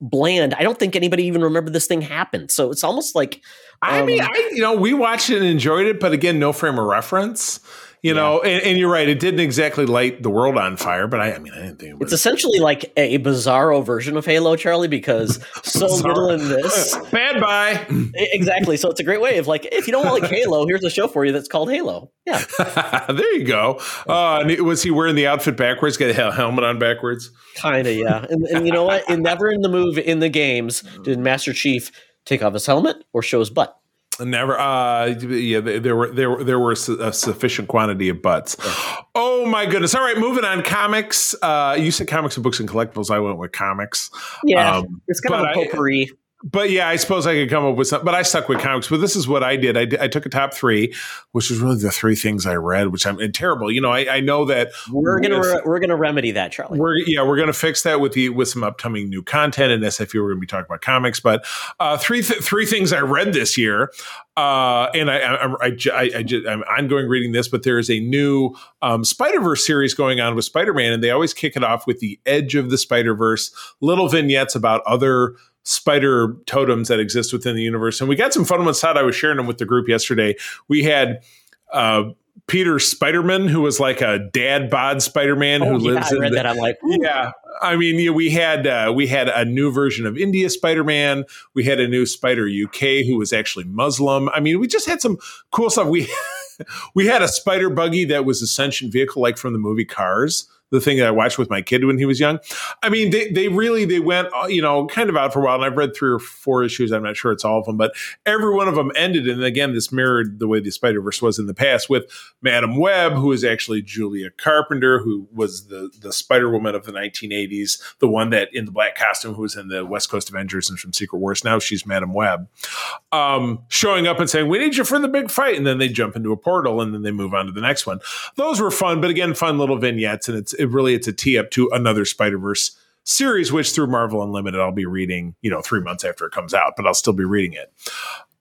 bland. I don't think anybody even remembered this thing happened. So it's almost like um, I mean, um, I you know we watched it and enjoyed it, but again, no frame of reference. You yeah. know, and, and, you're right. It didn't exactly light the world on fire, but I, I mean, I didn't think it. it's essentially like a bizarro version of Halo, Charlie, because so little in this. Bad bye. Exactly. So it's a great way of like, if you don't like Halo, here's a show for you that's called Halo. Yeah. there you go. Uh, was he wearing the outfit backwards? Get a helmet on backwards? Kind of, yeah. And, and you know what? In never in the move in the games did Master Chief take off his helmet or show his butt. Never. Uh, yeah, there were there were there were a sufficient quantity of butts. Yeah. Oh my goodness! All right, moving on. Comics. Uh, you said comics and books and collectibles. I went with comics. Yeah, um, it's kind of a potpourri. I, but yeah, I suppose I could come up with some. But I stuck with comics. But this is what I did. I, did, I took a top three, which is really the three things I read, which I'm terrible. You know, I, I know that we're gonna re- we're gonna remedy that, Charlie. We're yeah, we're gonna fix that with the with some upcoming new content and SFU. We're gonna be talking about comics, but uh, three th- three things I read this year, uh, and I I, I, I, I am ongoing reading this, but there is a new um, Spider Verse series going on with Spider Man, and they always kick it off with the Edge of the Spider Verse, little vignettes about other spider totems that exist within the universe. And we got some fun ones. Todd, I was sharing them with the group yesterday. We had uh, Peter Spiderman, who was like a dad bod Spider Man oh, who yeah, lives. I read the, that. I'm like, Ooh. yeah. I mean, yeah, we had uh, we had a new version of India Spider Man. We had a new Spider UK who was actually Muslim. I mean, we just had some cool stuff. We we had a spider buggy that was a sentient vehicle, like from the movie Cars the thing that I watched with my kid when he was young. I mean, they, they really, they went, uh, you know, kind of out for a while. And I've read three or four issues. I'm not sure it's all of them, but every one of them ended. And again, this mirrored the way the Spider Verse was in the past with Madame Web, who is actually Julia Carpenter, who was the, the Spider Woman of the 1980s, the one that in the black costume who was in the West Coast Avengers and from Secret Wars. Now she's Madame Web, um, showing up and saying, We need you for the big fight. And then they jump into a portal and then they move on to the next one. Those were fun, but again, fun little vignettes. And it's, it really it's a tee up to another Spider Verse series, which through Marvel Unlimited I'll be reading, you know, three months after it comes out, but I'll still be reading it.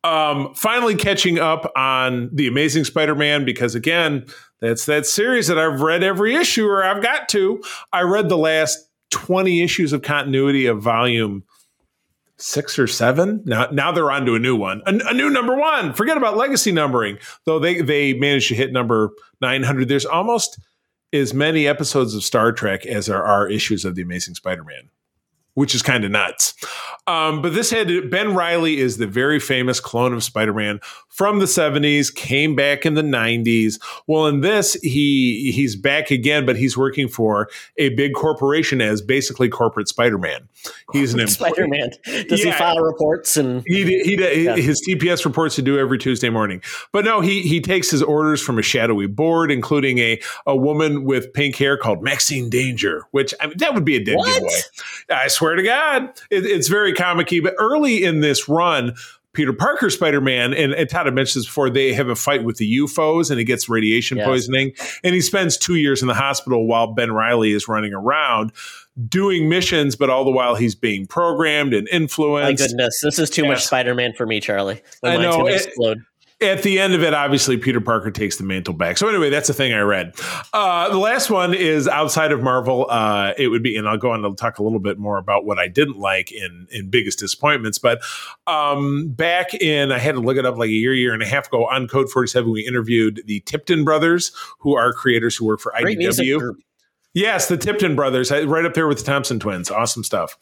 Um, finally catching up on the Amazing Spider-Man because again, that's that series that I've read every issue or I've got to. I read the last 20 issues of continuity of volume six or seven. Now, now they're on to a new one, a, a, new number one. Forget about legacy numbering, though they they managed to hit number 900. There's almost as many episodes of Star Trek as there are issues of The Amazing Spider Man which is kind of nuts. Um, but this had Ben Reilly is the very famous clone of Spider-Man from the 70s, came back in the 90s. Well, in this, he he's back again, but he's working for a big corporation as basically corporate Spider-Man. He's an Spider-Man. Does yeah, he file reports and he, he, he yeah. his TPS reports to do every Tuesday morning. But no, he he takes his orders from a shadowy board, including a a woman with pink hair called Maxine Danger, which I mean, that would be a dead what? giveaway. I swear to God, it, it's very comicky. But early in this run, Peter Parker Spider Man, and, and Todd had mentioned this before, they have a fight with the UFOs and he gets radiation yes. poisoning. And he spends two years in the hospital while Ben Reilly is running around doing missions, but all the while he's being programmed and influenced. My goodness, this is too yes. much Spider Man for me, Charlie. My I know. It, explode at the end of it, obviously Peter Parker takes the mantle back. So anyway, that's the thing I read. Uh, the last one is outside of Marvel. Uh, it would be, and I'll go on to talk a little bit more about what I didn't like in in biggest disappointments. But um, back in, I had to look it up like a year, year and a half ago on Code Forty Seven. We interviewed the Tipton brothers, who are creators who work for Great IDW. Yes, the Tipton brothers, right up there with the Thompson twins. Awesome stuff.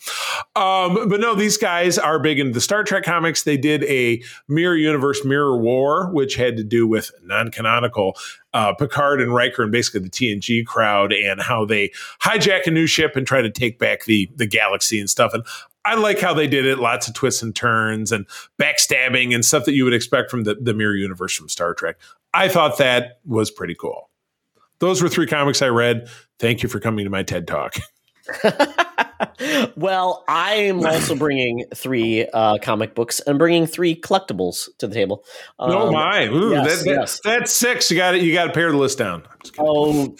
Um, but no, these guys are big into the Star Trek comics. They did a Mirror Universe Mirror War, which had to do with non canonical uh, Picard and Riker and basically the TNG crowd and how they hijack a new ship and try to take back the, the galaxy and stuff. And I like how they did it. Lots of twists and turns and backstabbing and stuff that you would expect from the, the Mirror Universe from Star Trek. I thought that was pretty cool. Those were three comics I read. Thank you for coming to my TED Talk. well, I'm also bringing three uh, comic books and bringing three collectibles to the table. Um, oh my! Ooh, yes, that, that, yes. That's six. You got it. You got to pare the list down. Oh,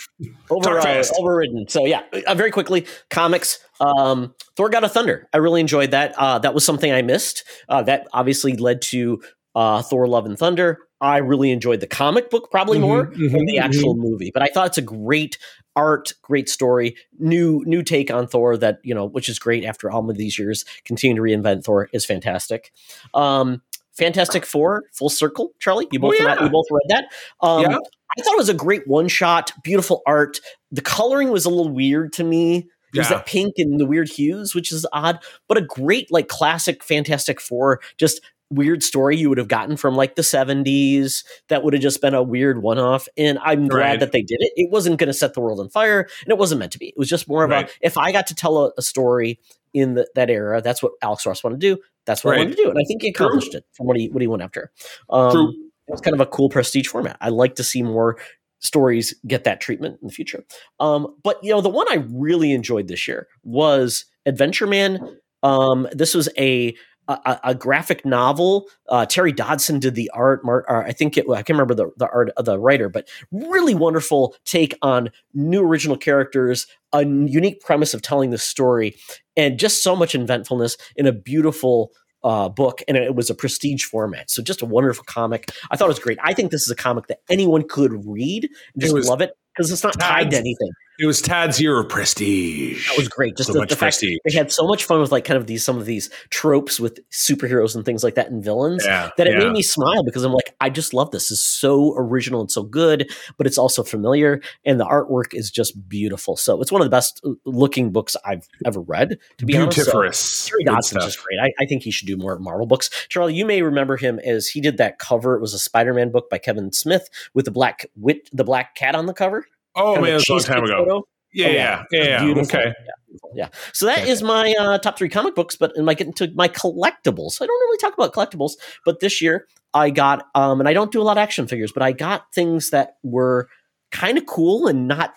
over, uh, overridden. So yeah, uh, very quickly, comics. Um, Thor: God of Thunder. I really enjoyed that. Uh, that was something I missed. Uh, that obviously led to uh, Thor: Love and Thunder. I really enjoyed the comic book probably mm-hmm, more mm-hmm, than the mm-hmm. actual mm-hmm. movie, but I thought it's a great art, great story, new new take on Thor that you know, which is great after all of these years. Continue to reinvent Thor is fantastic. Um, Fantastic Four, Full Circle, Charlie. You both oh, yeah. read, you both read that. Um, yeah. I thought it was a great one shot, beautiful art. The coloring was a little weird to me. There's yeah. that pink and the weird hues, which is odd, but a great like classic Fantastic Four, just weird story you would have gotten from like the 70s that would have just been a weird one-off and i'm glad that they did it. It wasn't going to set the world on fire and it wasn't meant to be. It was just more of right. a if i got to tell a, a story in the, that era that's what alex ross wanted to do that's what right. i wanted to do and i think he accomplished True. it from what he what he went after. Um, it was kind of a cool prestige format. I like to see more stories get that treatment in the future. Um, but you know the one i really enjoyed this year was adventure man. Um, this was a a, a, graphic novel. Uh, Terry Dodson did the art. Mar- I think it, I can't remember the, the art of the writer, but really wonderful take on new original characters, a unique premise of telling the story, and just so much inventfulness in a beautiful uh, book. And it was a prestige format. So just a wonderful comic. I thought it was great. I think this is a comic that anyone could read and just love it because it's not tied to anything. It was Tad's year of prestige. That was great. Just so the, the fact they had so much fun with like kind of these some of these tropes with superheroes and things like that and villains yeah, that it yeah. made me smile because I'm like, I just love this. It's so original and so good, but it's also familiar and the artwork is just beautiful. So it's one of the best uh, looking books I've ever read. To be Beautiferous. honest, so, Terry Dodson's just great. I, I, think he should do more Marvel books. Charlie, you may remember him as he did that cover. It was a Spider-Man book by Kevin Smith with the black wit, the black cat on the cover. Oh man, that's a long time ago. Photo. Yeah, oh, yeah, yeah, yeah. Okay. Yeah, yeah. So that okay. is my uh, top three comic books, but am I getting to my collectibles? So I don't really talk about collectibles, but this year I got, um, and I don't do a lot of action figures, but I got things that were kind of cool and not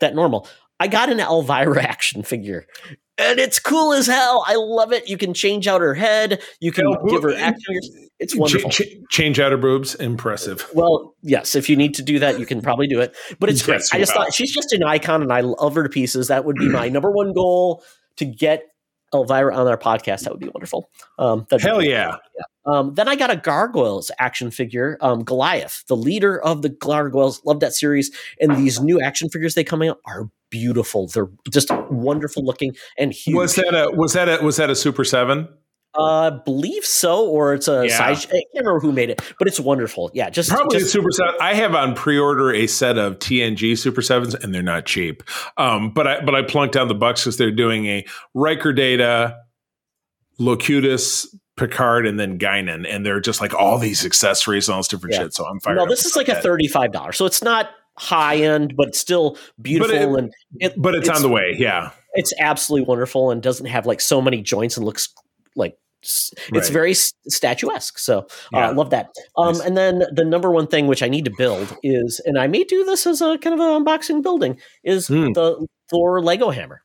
that normal. I got an Elvira action figure and it's cool as hell. I love it. You can change out her head. You can give her action. It's wonderful. Ch- ch- change out her boobs. Impressive. Well, yes. If you need to do that, you can probably do it. But it's great. I just thought she's just an icon, and I love her to pieces. That would be my number one goal to get Elvira on our podcast. That would be wonderful. Um, hell be yeah. yeah. Um, then I got a Gargoyles action figure, um, Goliath, the leader of the Gargoyles. Love that series, and these new action figures they coming out are beautiful. They're just wonderful looking and huge. Was that a was that a was that a Super Seven? Uh, believe so, or it's a yeah. size. I can't remember who made it, but it's wonderful. Yeah, just probably just, Super Seven. I have on pre-order a set of TNG Super Sevens, and they're not cheap. Um, but I but I plunked down the bucks because they're doing a Riker Data, Locutus, Picard and then Guinan, and they're just like all these accessories and all this different yeah. shit. So I'm fired. No, this is like that. a thirty-five dollars. So it's not high end, but still beautiful but it, and it, but it's, it's, on the way. Yeah, it's absolutely wonderful and doesn't have like so many joints and looks like it's right. very statuesque. So uh, I uh, love that. Um, nice. And then the number one thing which I need to build is, and I may do this as a kind of an unboxing building, is mm. the Thor Lego hammer.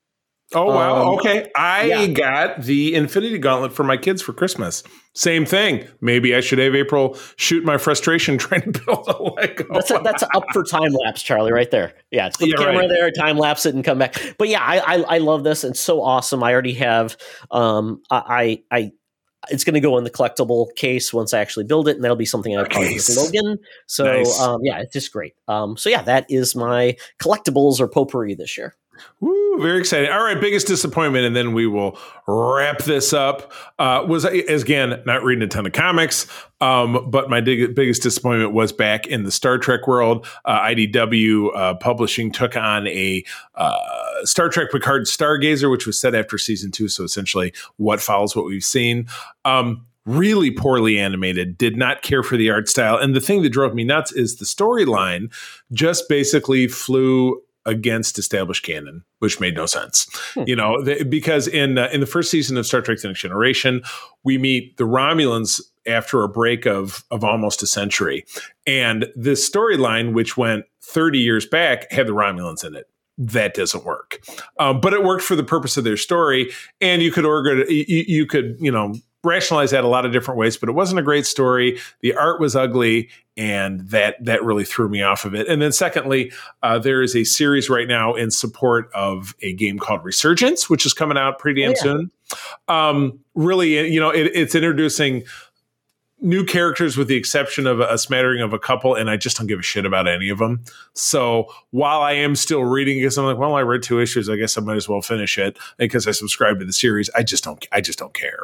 Oh wow! Um, okay, I yeah. got the Infinity Gauntlet for my kids for Christmas. Same thing. Maybe I should have April shoot my frustration trying to build a Lego. That's a, that's up for time lapse, Charlie, right there. Yeah, put the camera right. there, time lapse it, and come back. But yeah, I, I, I love this. It's so awesome. I already have. Um, I I it's going to go in the collectible case once I actually build it, and that'll be something I'll call Logan. So nice. um, yeah, it's just great. Um, so yeah, that is my collectibles or potpourri this year. Woo, very exciting. All right, biggest disappointment, and then we will wrap this up. Uh, was again not reading a ton of comics, um, but my dig- biggest disappointment was back in the Star Trek world. Uh, IDW uh, Publishing took on a uh, Star Trek Picard Stargazer, which was set after season two. So essentially, what follows what we've seen. Um, really poorly animated, did not care for the art style. And the thing that drove me nuts is the storyline just basically flew against established canon, which made no sense. Hmm. You know, because in uh, in the first season of Star Trek: The Next Generation, we meet the Romulans after a break of of almost a century, and this storyline, which went 30 years back, had the Romulans in it that doesn't work. Um, but it worked for the purpose of their story, and you could order you, you could you know rationalize that a lot of different ways, but it wasn't a great story. The art was ugly, and that that really threw me off of it. And then secondly, uh, there is a series right now in support of a game called Resurgence, which is coming out pretty damn oh, yeah. soon. Um, really, you know, it, it's introducing new characters with the exception of a, smattering of a couple and i just don't give a shit about any of them. So while i am still reading because i'm like well i read two issues i guess i might as well finish it because i subscribe to the series i just don't i just don't care.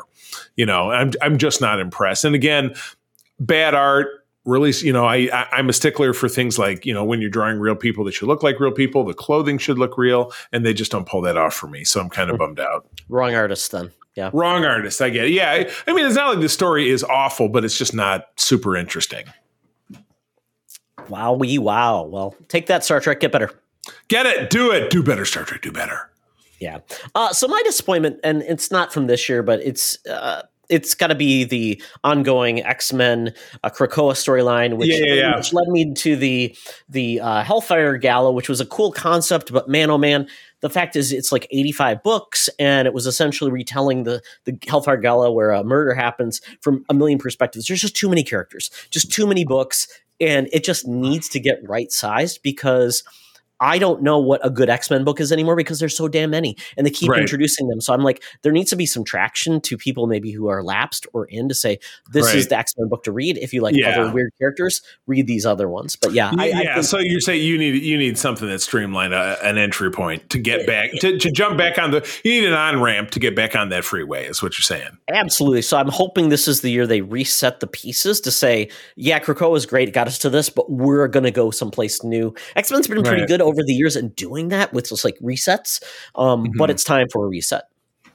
You know i'm, I'm just not impressed. And again bad art really you know I, I am a stickler for things like you know when you're drawing real people that should look like real people the clothing should look real and they just don't pull that off for me. So i'm kind of hmm. bummed out. Wrong artist then yeah. Wrong artist. I get it. Yeah. I, mean, it's not like the story is awful, but it's just not super interesting. Wow, we wow. Well, take that, Star Trek. Get better. Get it. Do it. Do better, Star Trek. Do better. Yeah. Uh, so my disappointment, and it's not from this year, but it's uh, it's got to be the ongoing X Men uh, Krakoa storyline, which, yeah, yeah, yeah. which led me to the the uh, Hellfire Gala, which was a cool concept, but man, oh man, the fact is it's like 85 books and it was essentially retelling the the hellfire gala where a murder happens from a million perspectives. There's just too many characters just too many books and it just needs to get right sized because I don't know what a good X Men book is anymore because there's so damn many, and they keep right. introducing them. So I'm like, there needs to be some traction to people maybe who are lapsed or in to say this right. is the X Men book to read. If you like yeah. other weird characters, read these other ones. But yeah, I, yeah. I so you say you need you need something that's streamlined, uh, an entry point to get back to, to jump back on the. You need an on ramp to get back on that freeway. Is what you're saying? Absolutely. So I'm hoping this is the year they reset the pieces to say, yeah, Krakoa is great, it got us to this, but we're going to go someplace new. X Men's been pretty right. good over the years and doing that with just like resets. Um, mm-hmm. But it's time for a reset.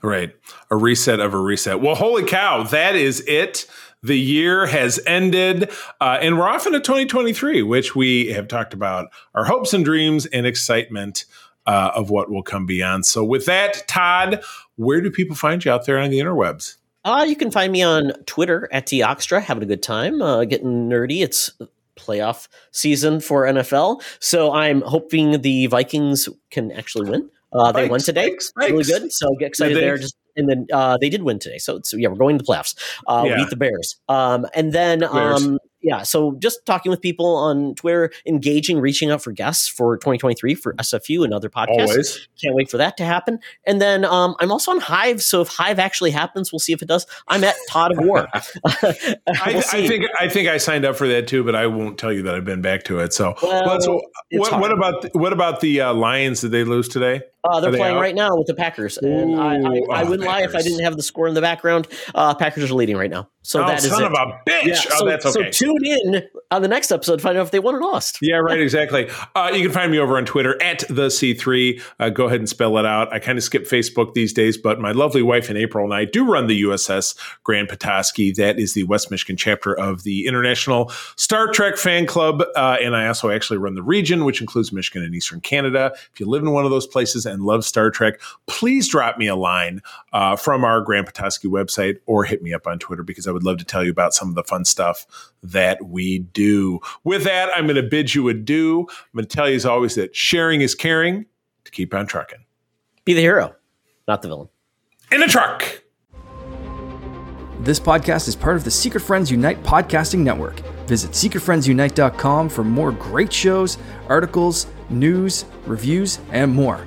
Right. A reset of a reset. Well, holy cow, that is it. The year has ended, uh, and we're off into 2023, which we have talked about our hopes and dreams and excitement uh, of what will come beyond. So, with that, Todd, where do people find you out there on the interwebs? Uh, you can find me on Twitter at Doxtra, having a good time, uh, getting nerdy. It's playoff season for NFL. So I'm hoping the Vikings can actually win. Uh, they won today. Really good. So get excited there. Just and then uh, they did win today. So, so yeah, we're going to the playoffs. Uh, yeah. Beat the Bears. Um, and then um, yeah, so just talking with people on Twitter, engaging, reaching out for guests for 2023 for SFU and other podcasts. Always. Can't wait for that to happen. And then um, I'm also on Hive, so if Hive actually happens, we'll see if it does. I'm at Todd of War. we'll I, I, think I think I signed up for that too, but I won't tell you that I've been back to it. So, well, so what, what, about what about the uh, Lions? Did they lose today? Uh, they're they playing out? right now with the Packers, and Ooh, I, I, oh, I wouldn't Packers. lie if I didn't have the score in the background. Uh, Packers are leading right now, so oh, that is son it. of a bitch. Yeah, oh, so, that's okay. So tune in on the next episode to find out if they won or lost. Yeah, right. Exactly. Uh, you can find me over on Twitter at the C3. Uh, go ahead and spell it out. I kind of skip Facebook these days, but my lovely wife in April and I do run the USS Grand Petoskey. That is the West Michigan chapter of the International Star Trek Fan Club, uh, and I also actually run the region, which includes Michigan and Eastern Canada. If you live in one of those places and love Star Trek Trek, please drop me a line uh, from our Grand Petoskey website or hit me up on Twitter because I would love to tell you about some of the fun stuff that we do. With that, I'm going to bid you adieu. I'm going to tell you as always that sharing is caring to keep on trucking. Be the hero. not the villain. In a truck. This podcast is part of the Secret Friends Unite podcasting network. Visit secretfriendsunite.com for more great shows, articles, news, reviews, and more.